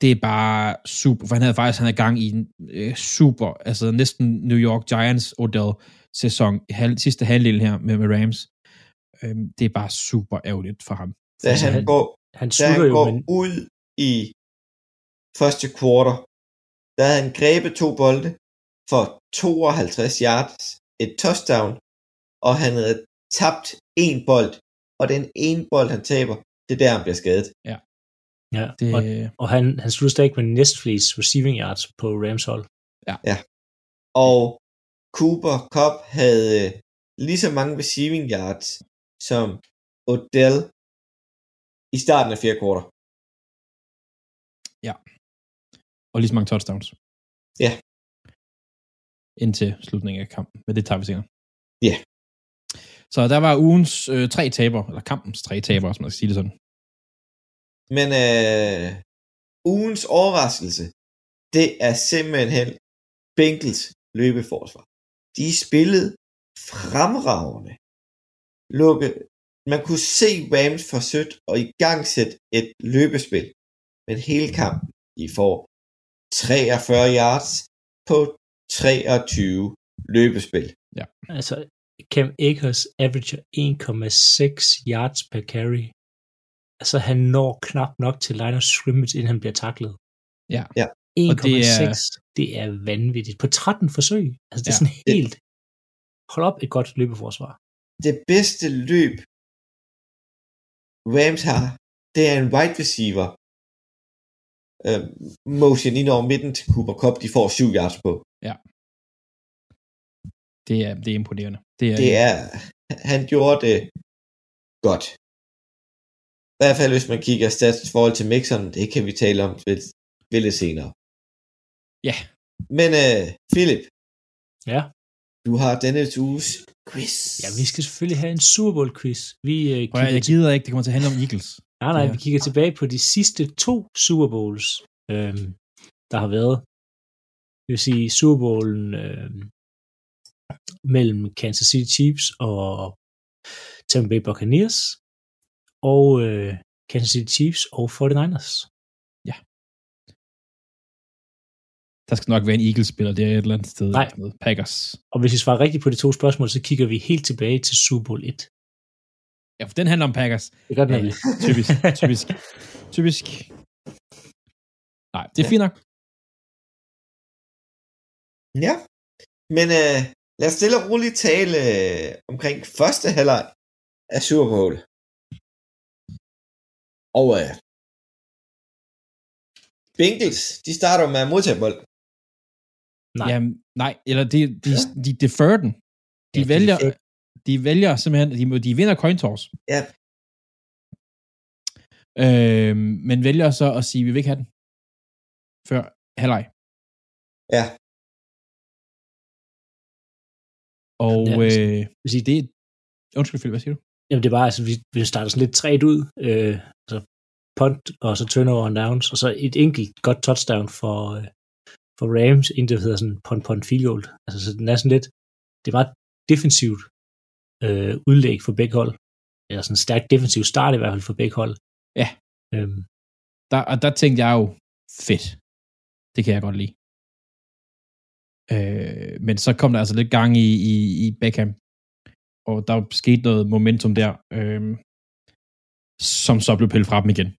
det er bare super, for han havde faktisk, han er i gang i en øh, super, altså næsten New York Giants Odell sæson, halv, sidste halvdel her med, med Rams. Øh, det er bare super ærgerligt for ham. Da Altså, han, han- går, Han da han jo, går men ud i første kvartal, der havde han grebet to bolde for 52 yards, et touchdown, og han havde tabt en bold, og den ene bold, han taber, det er der, han bliver skadet. ja, Det, og, og han, han slutter stadig med næstflest receiving yards på Rams hold. Og Cooper Cup havde øh, lige så mange receiving yards som Odell i starten af fjerde kvartal. og lige så mange touchdowns. Ja. Indtil slutningen af kampen, men det tager vi senere. Ja. Så der var ugens øh, tre taber, eller kampens tre taber, som man skal sige det sådan. Men øh, ugens overraskelse, det er simpelthen Bengals løbeforsvar. De spillede fremragende. Lukke. Man kunne se Rams forsøgt at igangsætte et løbespil. Men hele kampen, I får 43 yards på 23 løbespil. Altså, Cam Akers averager 1,6 yards per carry. Altså, han når knap nok til line of scrimmage, inden han bliver taklet. Ja. Ja. 1,6, Og det det, er- det er vanvittigt. På 13 forsøg. Altså, det er Ja. sådan helt... Hold op et godt løbeforsvar. Det bedste løb, Rams har, det er en wide receiver. Øh, motion ind over midten til Cooper Cup, de får 7 yards på. Det er, det er imponerende. Det er, Det er, han gjorde det godt. I hvert fald, hvis man kigger stats forhold til mixeren, det kan vi tale om lidt, lidt senere. Ja. Men øh, Philip, Ja. du har denne uges quiz. Ja, vi skal selvfølgelig have en Super Bowl quiz. Vi, øh, Prøv, jeg gider ikke, det kommer til at handle om Eagles. Nej, nej, Ja. vi kigger tilbage på de sidste to Super Bowls, øhm, der har været. Det vil sige Super Bowlen øhm, mellem Kansas City Chiefs og Tampa Bay Buccaneers, og øh, Kansas City Chiefs og 49ers. Der skal nok være en Eagles-spiller der et eller andet sted. Nej. Med Packers. Og hvis vi svarer rigtigt på de to spørgsmål, så kigger vi helt tilbage til Super Bowl 1. Ja, for den handler om Packers. Det gør den Ja, nemlig. typisk, typisk, typisk. Nej, det er fint nok. Ja, men øh, lad os stille og roligt tale øh, omkring første halvleg af Super Bowl. Og øh, Bengals, de starter med at modtage bold. Nej. Jamen, nej, eller de, de, de defer den. De Ja, de vælger, defer- de vælger simpelthen, de, de vinder coin toss. Ja. Øhm, men vælger så at sige, vi vil ikke have den. Før halvleg. Ja. Og Ja, altså, øh, vil sige, det... Undskyld, Philip, hvad siger du? Jamen det er bare, altså vi, vi starter sådan lidt træt ud, øh, altså punt, og så turnover and downs, og så et enkelt godt touchdown for, øh, for Rams, inden det hedder sådan punt, punt, field goal. Altså så den er sådan lidt, det var defensivt øh, udlæg for begge hold, eller sådan en stærk defensiv start i hvert fald for begge hold. Ja. Øhm, Der, og der tænkte jeg jo, fedt. Det kan jeg godt lide. Øh, men så kom der altså lidt gang i, i, i Beckham, og der skete noget momentum der, øh, som så blev pillet fra dem igen.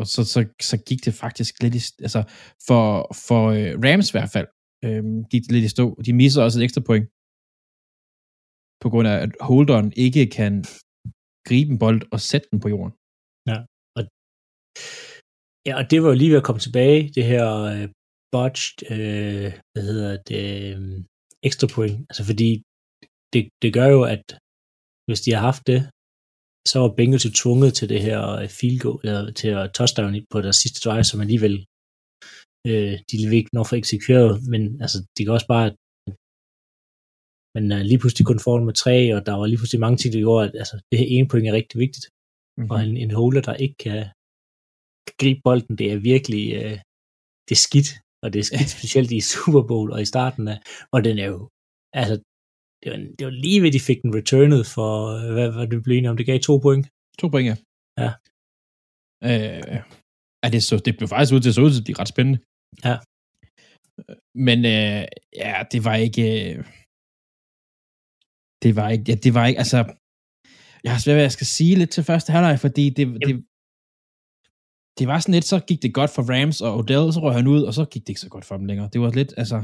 Og så, så, så gik det faktisk lidt i, altså for, for øh, Rams i hvert fald, øh, gik det lidt i stå. De misser også et ekstra point, på grund af, at holderen ikke kan gribe en bold og sætte den på jorden. ja, og det var jo lige ved at komme tilbage, det her øh, botched, øh, hvad hedder det, øh, ekstra point. Altså fordi det, det gør jo, at hvis de har haft det, så var Bengals jo tvunget til det her øh, field goal, eller til at touchdown på deres sidste drive, som alligevel øh, de vil ikke nå for eksekveret, men altså, det kan også bare, at men uh, lige pludselig kun foran med tre, og der var lige pludselig mange ting, der gjorde, at altså, det her ene point er rigtig vigtigt, Mm-hmm. og en, en holder, der ikke kan, kan gribe bolden, det er virkelig, øh, det er skidt, og det er skidt specielt i Super Bowl og i starten af, og den er jo, altså, det var, det var lige ved, de fik den returnet for, øh, hvad var det blev enige om, det gav to point. To point, ja. Ja. Øh, ja, det, så, det blev faktisk ud til se ud til at blive ret spændende. Ja. Men øh, ja, det var ikke... Øh, det var ikke... Ja, det var ikke... Altså, jeg har svært ved, at jeg skal sige lidt til første halvleg, fordi det, det, det var sådan lidt, så gik det godt for Rams og Odell, så røg han ud, og så gik det ikke så godt for dem længere. Det var lidt, altså...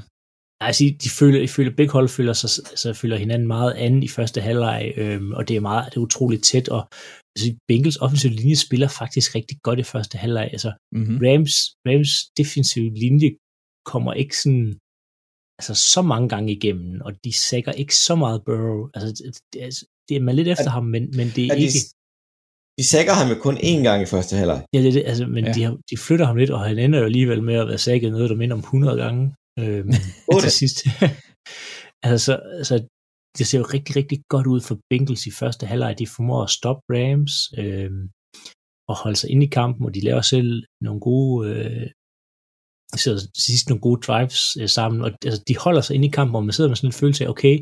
Nej, altså, de føler, jeg føler, begge hold føler, sig, altså, føler hinanden meget anden i første halvleg, øhm, og det er meget, det er utroligt tæt, og altså, Bengals offensive linje spiller faktisk rigtig godt i første halvleg. Altså, Mm-hmm. Rams, Rams defensive linje kommer ikke sådan altså så mange gange igennem, og de sækker ikke så meget Burrow. Altså, det, det, er- det er man lidt efter ham, men, men det er Er de, ikke... de sækker ham jo kun én gang i første halvleg. Ja, det, er det, altså, men Ja. de, har, de flytter ham lidt, og han ender jo alligevel med at være sækket noget, der minder om 100 gange Otte. til sidst. altså, så, altså, det ser jo rigtig, rigtig godt ud for Bengals i første halvleg. De formår at stoppe Rams øhm, og holde sig inde i kampen, og de laver selv nogle gode... Øh, så sidst nogle gode drives øh, sammen, og altså, de holder sig inde i kampen, og man sidder med sådan en følelse af, okay,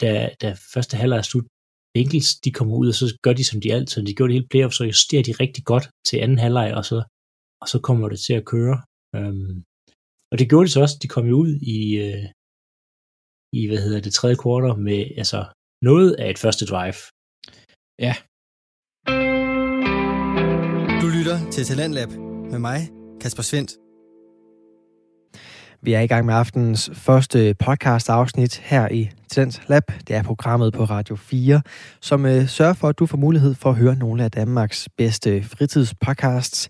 da, da første halvleg er slut, Bengals, de kommer ud, og så gør de, som de altid, de gjorde det hele playoff, så justerer de rigtig godt til anden halvleg, og så, og så kommer det til at køre. Øhm, og det gjorde de så også, de kom jo ud i, øh, i hvad hedder det, tredje kvartal med altså, noget af et første drive. Ja, Du lytter til Talentlab med mig, Kasper Svendt. Vi er i gang med aftenens første podcast afsnit her i Talent Lab. Det er programmet på Radio 4, som øh, sørger for, at du får mulighed for at høre nogle af Danmarks bedste fritidspodcasts.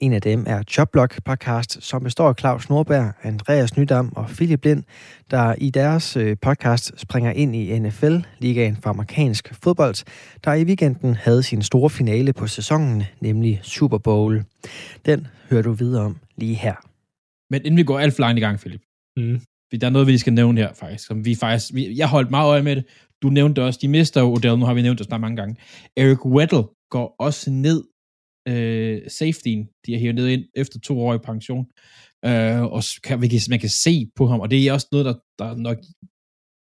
En af dem er Jobblock podcast, som består af Claus Norberg, Andreas Nydam og Philip Lind, der i deres øh, podcast springer ind i NFL, ligaen for amerikansk fodbold, der i weekenden havde sin store finale på sæsonen, nemlig Super Bowl. Den hører du videre om lige her men inden vi går alt for langt i gang, Philip, Mm. der er noget, vi skal nævne her, faktisk. Som vi faktisk vi, jeg holdt meget øje med det. Du nævnte det også. De mister jo Odell. Nu har vi nævnt det snart mange gange. Eric Weddle går også ned øh, safetyen. De er hævet ned ind efter to år i pension. Øh, og kan, vi kan, man kan se på ham, og det er også noget, der, der nok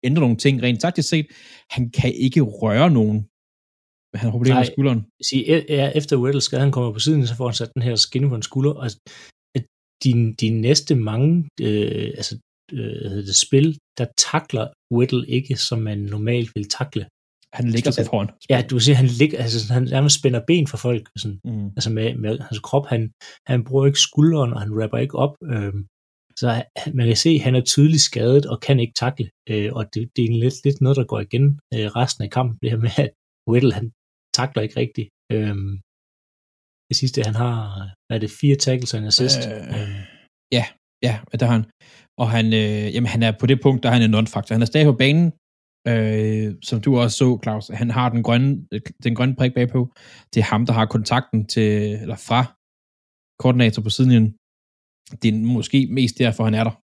ændrer nogle ting rent taktisk set. Han kan ikke røre nogen. Han har problemer med skulderen. Sige, e- ja, efter Weddle skade, han kommer på siden, så får han sat den her skinne på en skulder, og de, de næste mange øh, altså, øh, det, spil, der takler Weddle ikke, som man normalt vil takle. Han ligger sig foran. Ja, du vil sige, han ligger, altså han nærmest spænder ben for folk, sådan, Mm. altså med, med hans krop, han, han bruger ikke skulderen, og han rapper ikke op, øhm, så man kan se, at han er tydeligt skadet, og kan ikke takle, øh, og det, det er lidt, lidt noget, der går igen øh, resten af kampen, det her med, at Weddle, han takler ikke rigtigt. Øhm, det sidste, han har, er det, fire tackles og en assist. Øh, ja, ja, der har han. Og han, øh, jamen, han er på det punkt, der er han en non-faktor. Han er stadig på banen, øh, som du også så, Claus. Han har den grønne, den grønne prik bagpå. Det er ham, der har kontakten til, eller fra koordinator på siden. Det er måske mest derfor, han er der.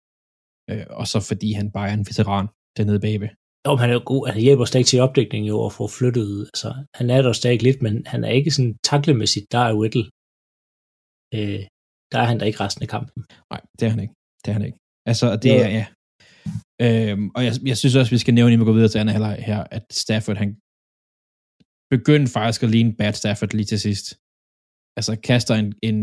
Øh, og så fordi han bare er en veteran dernede bagved. Jo, han er jo god. Han hjælper stadig til opdækning jo og få flyttet. Altså, han er der stadig lidt, men han er ikke sådan taklemæssigt, der er Whittle. Øh, der er han der ikke resten af kampen. Nej, det er han ikke. Det er han ikke. Altså, det er, ja. Øhm, og jeg, jeg synes også, vi skal nævne, inden vi går videre til anden halvleg her, at Stafford, han begyndte faktisk at ligne Bad Stafford lige til sidst. Altså, kaster en, en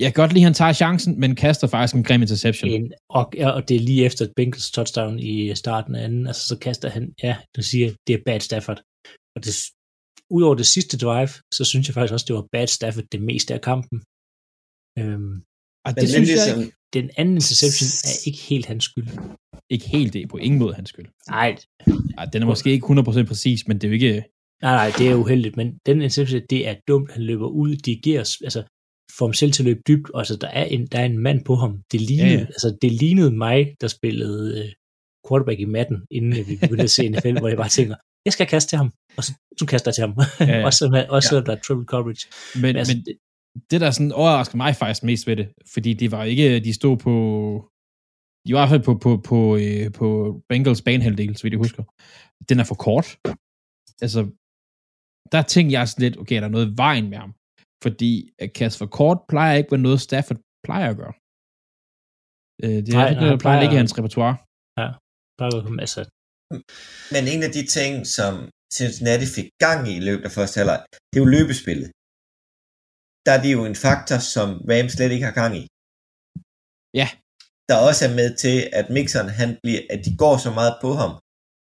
jeg kan godt lide, at han tager chancen, men kaster faktisk en grim interception. En, og, ja, og det er lige efter Bengals touchdown i starten af anden, altså så kaster han, ja, du siger, det er Bad Stafford. Og det, udover det sidste drive, så synes jeg faktisk også, det var Bad Stafford det meste af kampen. Øhm, og det synes jeg ikke. Den anden interception er ikke helt hans skyld. Ikke helt det, på ingen måde hans skyld. Nej. Ej, den er måske ikke 100% præcis, men det er jo ikke... Nej, nej, det er uheldigt, men den interception, det er dumt. Han løber ud, dirigerer, altså får ham selv til at løbe dybt, og altså, der er en, der er en mand på ham. Det lignede, ja, ja. Altså, det lignede mig, der spillede uh, quarterback i matten, inden vi begyndte at se NFL, hvor jeg bare tænker, jeg skal kaste til ham, og så, så kaster jeg til ham. Ja, ja. også også ja. der er triple coverage. Men, men, altså, men det, der sådan overrasker mig faktisk mest ved det, fordi det var ikke, de stod på, de var i hvert fald på, på, på, øh, på Bengals banehalvdel, så vidt jeg husker. Den er for kort. Altså, der tænkte jeg sådan lidt, okay, er der noget vejen med ham? Fordi at kaste for kort plejer ikke være noget, Stafford plejer at gøre. Øh, det nej, er, nej, det plejer ikke i hans repertoire. Ja, plejer at altså. Men en af de ting, som Cincinnati fik gang i i løbet af første halvleg, det er jo løbespillet. Der er det jo en faktor, som Rams slet ikke har gang i. Ja. Der også er med til, at mixeren, han bliver, at de går så meget på ham,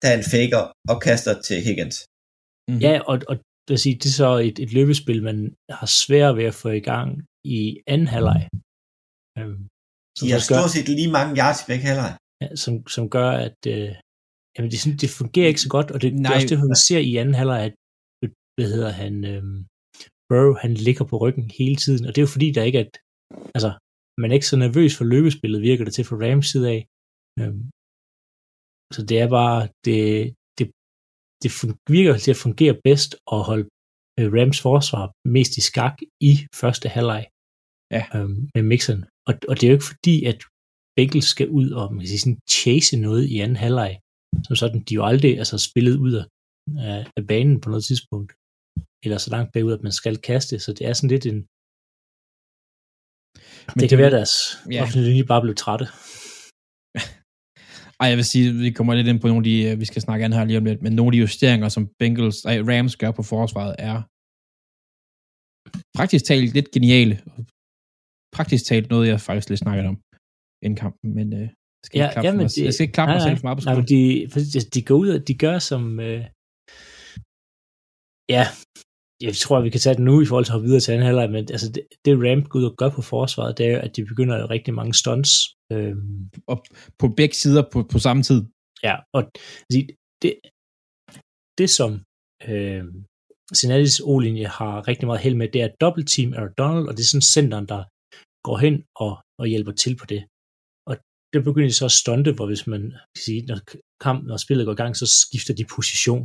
da han faker og kaster til Higgins. Mm-hmm. Ja, og, og det, vil sige, det er så et, et løbespil, man har svært ved at få i gang i anden halvleg. Øhm, de har stort set lige mange yards i begge halvleg. Ja, som, som gør, at øh, jamen det, det fungerer ikke så godt, og det, Nej. det er også det, man ser i anden halvleg, at hvad hedder han, øhm, Burrow, han ligger på ryggen hele tiden, og det er jo fordi, der ikke er, altså, man er ikke så nervøs for løbespillet, virker det til fra Rams side af. Øhm, så det er bare, det, det virker til at fungere bedst at holde øh, Rams forsvar mest i skak i første halvleg ja. øhm, med Mixon. Og, og det er jo ikke fordi, at Bengals skal ud og man kan sige, sådan, chase noget i anden halvleg. Som sådan, de jo aldrig altså, spillet ud af, af banen på noget tidspunkt. Eller så langt bagud, at man skal kaste. Så det er sådan lidt en... Men det, det kan være, at deres ja. offentlige linje bare blev trætte. Ej, jeg vil sige, vi kommer lidt ind på nogle af de, øh, vi skal snakke an her lige om lidt, men nogle af de justeringer, som Bengals, ej, Rams gør på forsvaret, er praktisk talt lidt geniale. Praktisk talt noget, jeg faktisk lidt snakket om inden kampen, men øh, skal ja, ikke ja, men de, jeg skal ikke klappe mig selv for meget på skolen. de, de går ud og de gør som, øh, ja, jeg tror, vi kan tage det nu i forhold til at hoppe videre til anden halvleg, men altså det, det Ram går ud og gør på forsvaret, det er at de begynder at rigtig mange stunts. Øhm, og på begge sider på, på samme tid. Ja, og det, det, det som øh, Cincinnati's O-linje har rigtig meget held med, det er dobbelt team Aaron Donald, og det er sådan centeren, der går hen og, og hjælper til på det. Og det begynder de så at stunte, hvor hvis man kan sige, når kampen og spillet går i gang, så skifter de position.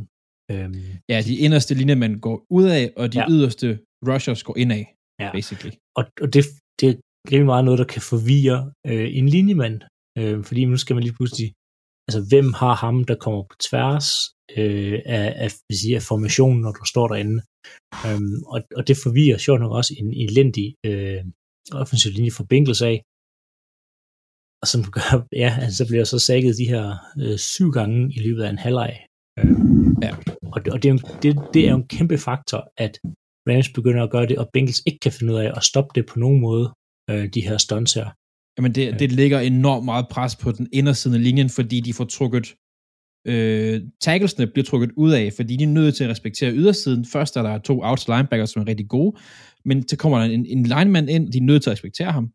Øhm, ja, de inderste linjer, man går ud af, og de ja. yderste rushers går ind af, ja. basically. Og, og det, det er rimelig meget noget, der kan forvirre øh, en linjemand, øh, fordi nu skal man lige pludselig, altså hvem har ham, der kommer på tværs øh, af, af, sige, af formationen, når du står derinde. Øhm, og, og det forvirrer sjovt nok også en elendig øh, offensiv linje for Bengals af, og som gør, ja, altså, så bliver så sækket de her øh, syv gange i løbet af en halvleg. Øh, ja. Og, og det, er jo, det, det er jo en kæmpe faktor, at Rams begynder at gøre det, og Bengals ikke kan finde ud af at stoppe det på nogen måde, øh, de her stunts her. Jamen det, det lægger enormt meget pres på den inderside af linjen, fordi de får trukket øh, tacklesne bliver trukket ud af, fordi de er nødt til at respektere ydersiden. Først er der to outside linebackers, som er rigtig gode, men så kommer der en, en lineman ind, de er nødt til at respektere ham.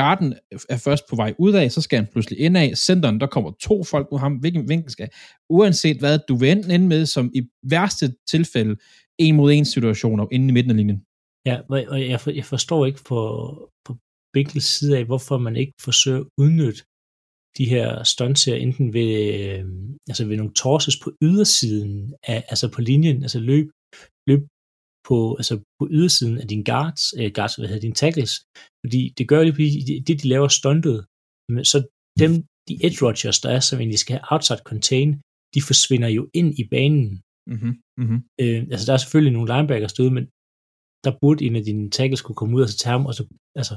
Garden er først på vej ud af, så skal han pludselig ind af. Centeren, der kommer to folk mod ham. Hvilken vinkel skal Uanset hvad, du vil ende med, som i værste tilfælde, en mod en situationer inde i midten af linjen. Ja, og jeg, for, jeg forstår ikke på, på Binkels side af, hvorfor man ikke forsøger at udnytte de her stunts her, enten ved, øh, altså ved nogle torses på ydersiden, af, altså på linjen, altså løb, løb på, altså på ydersiden af din guards, øh, guards hvad hedder din tackles, fordi det gør lige det, de laver stuntet, Men så dem, de edge rushers, der er, som egentlig skal have outside contain, de forsvinder jo ind i banen. Mm-hmm. Mm-hmm. Øh, altså, der er selvfølgelig nogle linebackers derude, men der burde en af dine tackles kunne komme ud og så tage ham, og så, altså,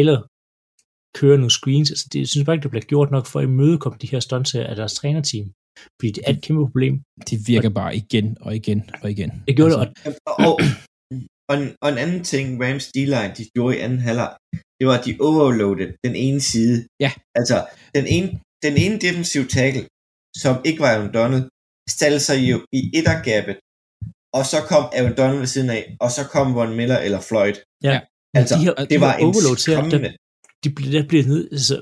eller køre nogle screens. Altså, det, jeg synes bare ikke, det bliver gjort nok for at imødekomme de her stunts af deres trænerteam. Fordi det er et kæmpe problem. Det virker bare igen og igen og igen. Det gjorde altså, det, og Og, og, en, og en anden ting, Rams D-line, de gjorde i anden halvleg, det var, at de overloaded den ene side. Ja. Altså, den ene, den ene defensive tackle, som ikke var Aaron Donald, stillede sig jo i ettergabet, og så kom Aaron Donald ved siden af, og så kom Von Miller eller Floyd. Ja. Altså, de her, det de var her en her, der, skræmmende. de, bliver- der bliver ned, altså,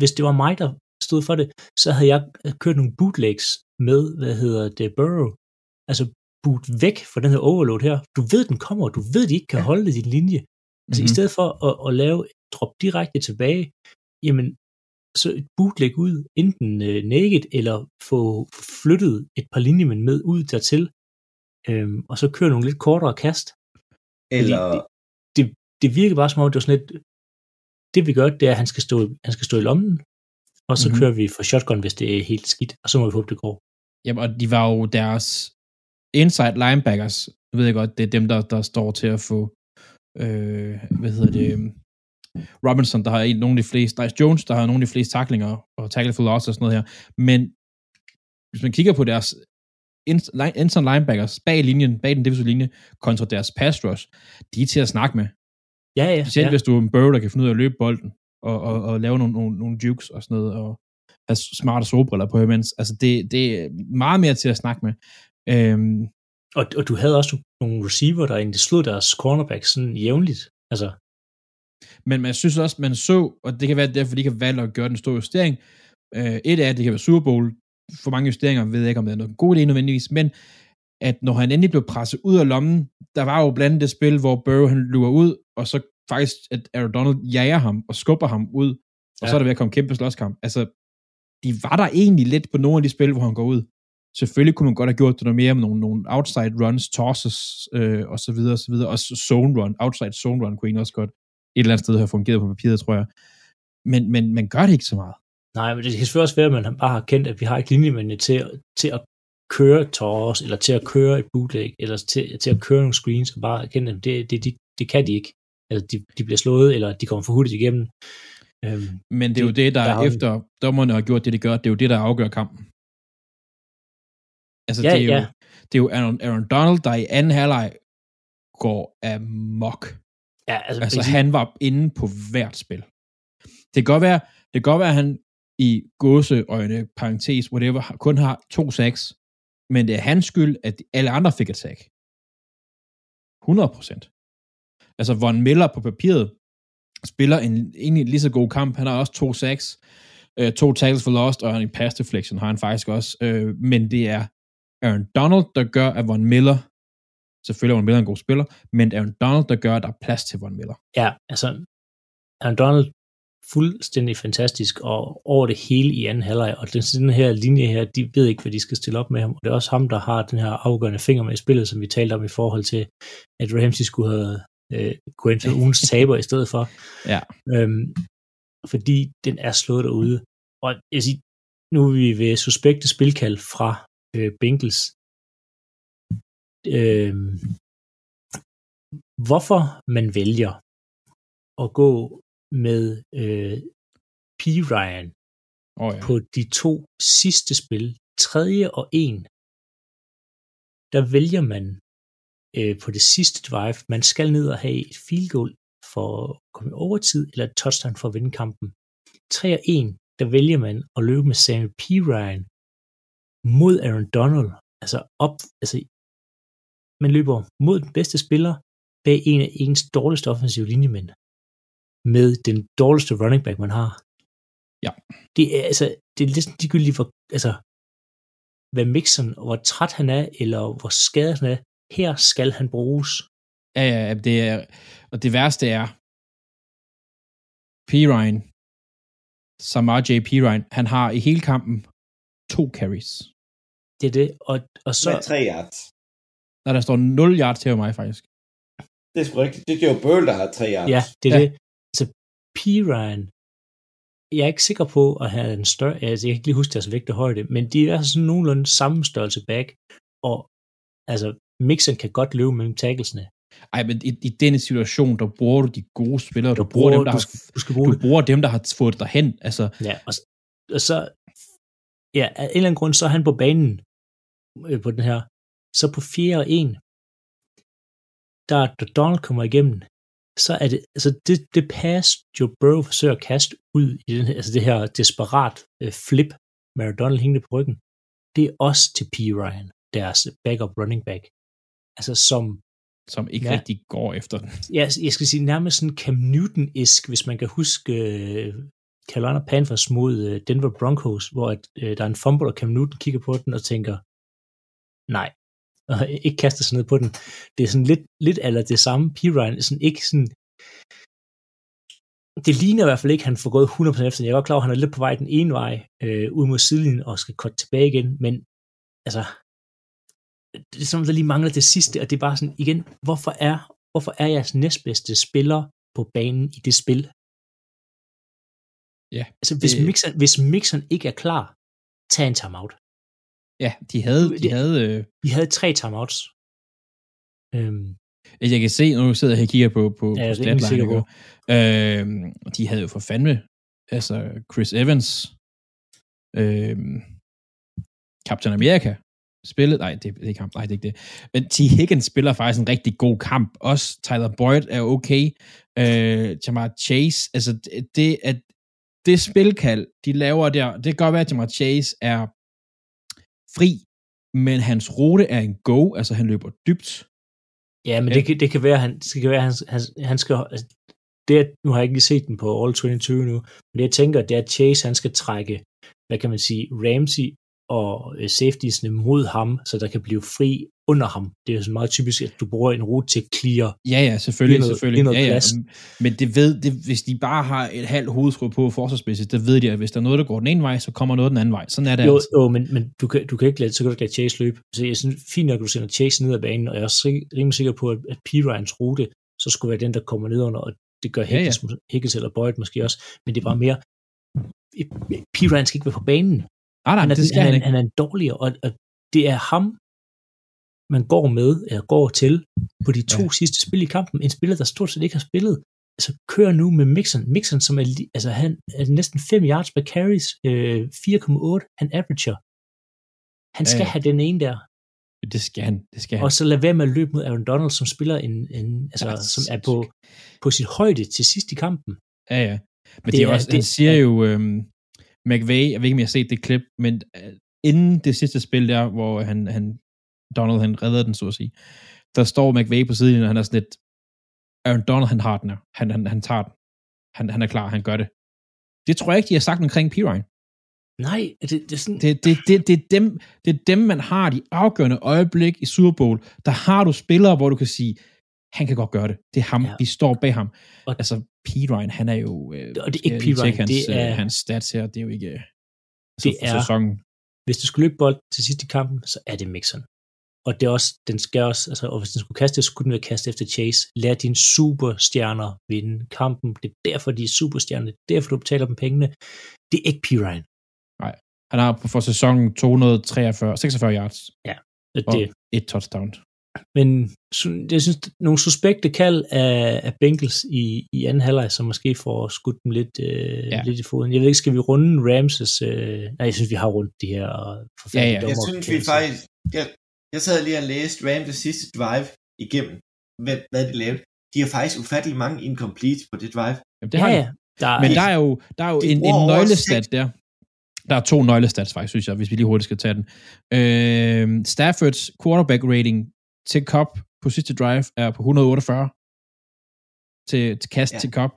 hvis det var mig, der stod for det, så havde jeg kørt nogle bootlegs med, hvad hedder det, Burrow. Altså boot væk fra den her overload her. Du ved, den kommer, du ved, de ikke kan holde det din linje. Altså Mhm. mm-hmm. i stedet for at, at lave drop direkte tilbage, jamen, så et bootleg ud, enten øh, naked, eller få flyttet et par linjemænd med ud dertil, øhm, og så køre nogle lidt kortere kast. Eller, det, det virker bare som om, det var sådan lidt, det vi gør, det er, at han skal stå, han skal stå i lommen, og så Mhm. mm-hmm. kører vi for shotgun, hvis det er helt skidt, og så må vi håbe, det går. Jamen, og de var jo deres inside linebackers. Jeg ved godt, det er dem, der, der står til at få, øh, hvad hedder det, Robinson, der har en, nogle af de fleste, Dice Jones, der har nogle af de fleste taklinger, og tackle for loss og sådan noget her. Men hvis man kigger på deres inside linebackers bag linjen, bag den defensive linje, kontra deres pass rush, de er til at snakke med. Ja, ja. Specielt ja. hvis du er en Burrow, der kan finde ud af at løbe bolden, og, og, og lave nogle, nogle, nogle jukes og sådan noget, og have smarte solbriller på imens. Altså, det, det er meget mere til at snakke med. Øhm, Og, og du havde også nogle receiver, der egentlig slog deres cornerback sådan jævnligt. Altså, men man synes også, man så, og det kan være derfor, de kan valge at gøre den store justering. Øh, et af, det kan være Super Bowl. For mange justeringer ved jeg ikke, om det er noget god idé nødvendigvis, men at når han endelig blev presset ud af lommen, der var jo blandt andet det spil, hvor Burrow han lurer ud, og så faktisk, at Aaron Donald jager ham og skubber ham ud, og Ja. så er der ved at komme kæmpe slåskamp. Altså, de var der egentlig lidt på nogle af de spil, hvor han går ud. Selvfølgelig kunne man godt have gjort det noget mere med nogle, nogle outside runs, tosses, øh, og så videre, og så videre. Også zone run, outside zone run kunne egentlig også godt et eller andet sted have fungeret på papiret, tror jeg. Men, men man gør det ikke så meget. nej, men det kan selvfølgelig også være, at man bare har kendt, at vi har ikke linjemændene til, til at køre toss, eller til at køre et bootleg, eller til, til at køre nogle screens, og bare erkende, at det, det, det, det kan de ikke. Altså, de, de bliver slået, eller de kommer for hurtigt igennem. Øhm, Men det er jo Det- der, der efter dommerne har gjort det, de gør, det er jo det, der afgør kampen. Altså, Ja, det, er jo, ja. det er jo Aaron, Aaron Donald, der i anden halvleg går amok. ja, altså, Altså, sige- han var inde på hvert spil. Det kan godt være, det kan godt være at han i gåseøjne, parentes, whatever, kun har to sacks, men det er hans skyld, at alle andre fik et sack. 100 procent. Altså, Von Miller på papiret spiller en egentlig lige så god kamp. Han har også to sacks, øh, to tackles for lost, og en pass deflection har han faktisk også. Øh, men det er Aaron Donald, der gør, at Von Miller, selvfølgelig er Von Miller en god spiller, men Aaron Donald, der gør, at der er plads til Von Miller. Ja, altså, Aaron Donald fuldstændig fantastisk, og over det hele i anden halvleg, og den, den her linje her, de ved ikke, hvad de skal stille op med ham, og det er også ham, der har den her afgørende finger med i spillet, som vi talte om i forhold til, at Ramsey skulle have øh, gået ind for ugens taber i stedet for. Ja. Øhm, fordi den er slået derude. Og jeg siger, nu er vi ved suspekte spilkald fra øh, Bengals. Øhm, hvorfor man vælger at gå med øh, P. Ryan Oh, ja. på de to sidste spil, tredje og en, der vælger man øh, på det sidste drive, man skal ned og have et field goal for at komme i overtid, eller et touchdown for at vinde kampen. 3 og 1, der vælger man at løbe med Samuel P. Ryan mod Aaron Donald, altså op, altså man løber mod den bedste spiller bag en af ens dårligste offensive linjemænd med den dårligste running back, man har. Ja. Det er, altså, det er lidt ligegyldigt, hvor, altså, hvad Mixon, og hvor træt han er, eller hvor skadet han er. Her skal han bruges. Ja, ja, ja, det er, og det værste er, P. Ryan, Samar J. P. Ryan, han har i hele kampen to carries. Det er det. Og, og så, med tre yards. Der der står 0 yards til mig faktisk. Det er sgu rigtigt. Det er jo Bøl, der har tre yards. ja, det er Ja. det. Altså, P. Ryan jeg er ikke sikker på at have en større, altså jeg kan ikke lige huske deres vægt og højde, men de er sådan nogenlunde samme størrelse back, og altså Mixon kan godt løbe mellem tacklesene. Ej, men i, i denne situation, der bruger du de gode spillere, du, Du bruger, dem, der du har, du skal bruge du bruger dem, der har fået dig hen. Altså, Ja, og, og så, ja, af en eller anden grund, så er han på banen øh, på den her, så på 4 og 1, der da Donald kommer igennem, så er det, altså det, det pass, Joe Burrow forsøger at kaste ud i den her, altså det her desperat øh, flip med Donald hængende på ryggen, det er også til P. Ryan, deres backup running back. Altså som, som ikke Ja. rigtig går efter den. ja, jeg skal sige nærmest sådan Cam Newton-isk, hvis man kan huske øh, Carolina Panthers mod øh, Denver Broncos, hvor at, øh, der er en fumble, og Cam Newton kigger på den og tænker, nej, og ikke kaster sig ned på den. Det er sådan lidt, lidt eller det samme. P. Ryan er sådan ikke sådan, det ligner i hvert fald ikke, at han får gået 100% efter. Jeg er godt klar at han er lidt på vej den ene vej, øh, ud mod sidelinjen og skal korte tilbage igen, men altså, det er som, om, der lige mangler det sidste, og det er bare sådan, igen, hvorfor er, hvorfor er jeres næstbedste spiller på banen i det spil? Ja, Altså, hvis, det- Mixon, hvis Mixon ikke er klar, tag en timeout. Ja, de havde, de Det- havde øh, Vi havde tre timeouts. Øhm, jeg kan se, nu sidder jeg og kigger på, på, Ja, på sikker på. Øh, de havde jo for fandme, altså Chris Evans, øh, Captain America, spillet, nej, det, det er ikke ham, nej, det er ikke det. Men T. Higgins spiller faktisk en rigtig god kamp. Også Tyler Boyd er okay. Øh, Jamar Chase, altså det, at det spilkald, de laver der, det kan godt være, at Jamar Chase er fri, men hans rute er en go, altså han løber dybt. ja, men Ja. Det, kan, det kan være, han, det kan være, han, han, han skal, altså, det nu har jeg ikke lige set den på All 22 nu, men det jeg tænker, det er, at Chase, han skal trække, hvad kan man sige, Ramsey og øh, safetiesne mod ham, så der kan blive fri under ham. Det er jo sådan meget typisk, at du bruger en rute til at clear. Ja, ja, selvfølgelig, noget- selvfølgelig. noget ja, ja. plads. Men det ved, det, hvis de bare har et halvt hovedskrue på forsvarsmæssigt, det ved de, at hvis der er noget, der går den ene vej, så kommer noget den anden vej. Sådan er det Jo, altid. jo men, men du, kan, du kan ikke lade, så kan du ikke lade Chase løbe. Så jeg synes fint nok, at du sender Chase ned ad banen, og jeg er også rimelig sikker på, at, at P. Ryans rute, så skulle være den, der kommer ned under, og det gør Higgins, ja, ja. Higgins eller Boyd måske også, men det er bare mere, P. Ryan skal ikke være på banen. Nej, nej, han, er, det skal han, han ikke. han er en dårligere, og, og det er ham, man går med, eller går til, på de to ja. sidste spil i kampen. En spiller, der stort set ikke har spillet. Altså, kører nu med Mixon. Mixon, som er, altså, han er næsten 5 yards per carries, øh, 4,8, han averager. Han skal Ja, ja, have den ene der. Det skal han. Det skal han. Og så lad være med at løbe mod Aaron Donald, som spiller en, en altså, Ja, som er på, på sit højde til sidst i kampen. Ja, ja. Men det, Det er også, det han siger er- jo, øhm, McVay, jeg ved ikke, om jeg har set det klip, men øh, inden det sidste spil der, hvor han, han Donald, han redder den, så at sige, der står McVay på siden, og han er sådan lidt, Aaron Donald, han har den her. Han, han, han tager den. Han, han er klar, han gør det. Det tror jeg ikke, de har sagt omkring P. Ryan. Nej, det, det er sådan... Det, det, det, det, er dem, det er dem, man har de afgørende øjeblik i Super Bowl. Der har du spillere, hvor du kan sige, han kan godt gøre det. Det er ham. Ja. Ja. Vi står bag ham. Og- altså, Pete Ryan, han er jo... Øh, Og det er ikke tjekke Ryan, Hans, det er- øh, hans stats her, det er jo ikke... Øh, altså, Det er- Sæsonen. hvis du skulle løbe bold til sidst i kampen, så er det Mixon. Og det er også, den skal også, altså, og hvis den skulle kaste, så skulle den være kastet efter Chase. Lad dine superstjerner vinde kampen. Det er derfor, de er superstjerner. Det er derfor, du betaler dem pengene. Det er ikke P. Ryan. Han har for sæsonen 243, 46 yards Og og Det, et touchdown. Men jeg synes, nogle suspekte kald af, af Bengals i, i anden halvleg, som måske får skudt dem lidt, øh, ja. Ja. lidt i foden. Jeg ved ikke, skal vi runde Ramses? Øh, nej, jeg synes, vi har rundt de her forfærdelige Ja, ja. Jeg synes, vi faktisk... Jeg, jeg sad lige og læste Rams' sidste drive igennem, hvad, hvad de lavede. De har faktisk ufattelig mange incomplete på det drive. Jamen, det Ja, har ja. han. Der, Men er, der er jo, der er jo en, en nøglestat der. Der er to nøglestats faktisk, synes jeg, hvis vi lige hurtigt skal tage den. Øh, Staffords quarterback rating til Cup på sidste drive er på 148 til, til kast Ja. til Cup.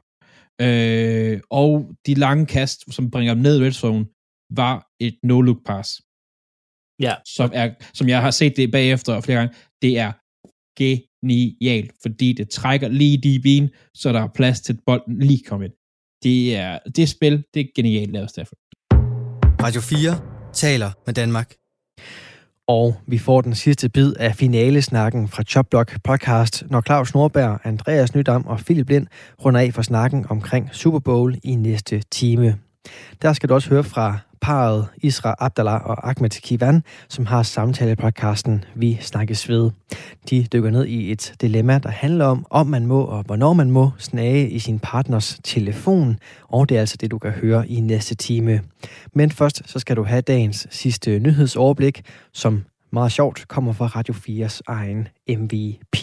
Øh, og de lange kast, som bringer dem ned i red zone, var et no-look pass. ja, Som, er, som jeg har set det bagefter flere gange. Det er genialt, fordi det trækker lige DB'en, så der er plads til at bolden lige kommer ind. Det er det spil, det er genialt lavet, Stafford. Radio 4 taler med Danmark. Og vi får den sidste bid af finalesnakken fra Chopblock podcast, når Claus Nordberg, Andreas Nydam og Philip Lind runder af for snakken omkring Super Bowl i næste time. Der skal du også høre fra parret Isra Abdallah og Ahmed Kivan, som har samtale-podcasten Vi Snakkes Ved. De dykker ned i et dilemma, der handler om, om man må og hvornår man må snage i sin partners telefon, og det er altså det, du kan høre i næste time. Men først så skal du have dagens sidste nyhedsoverblik, som meget sjovt kommer fra Radio 4's egen MVP.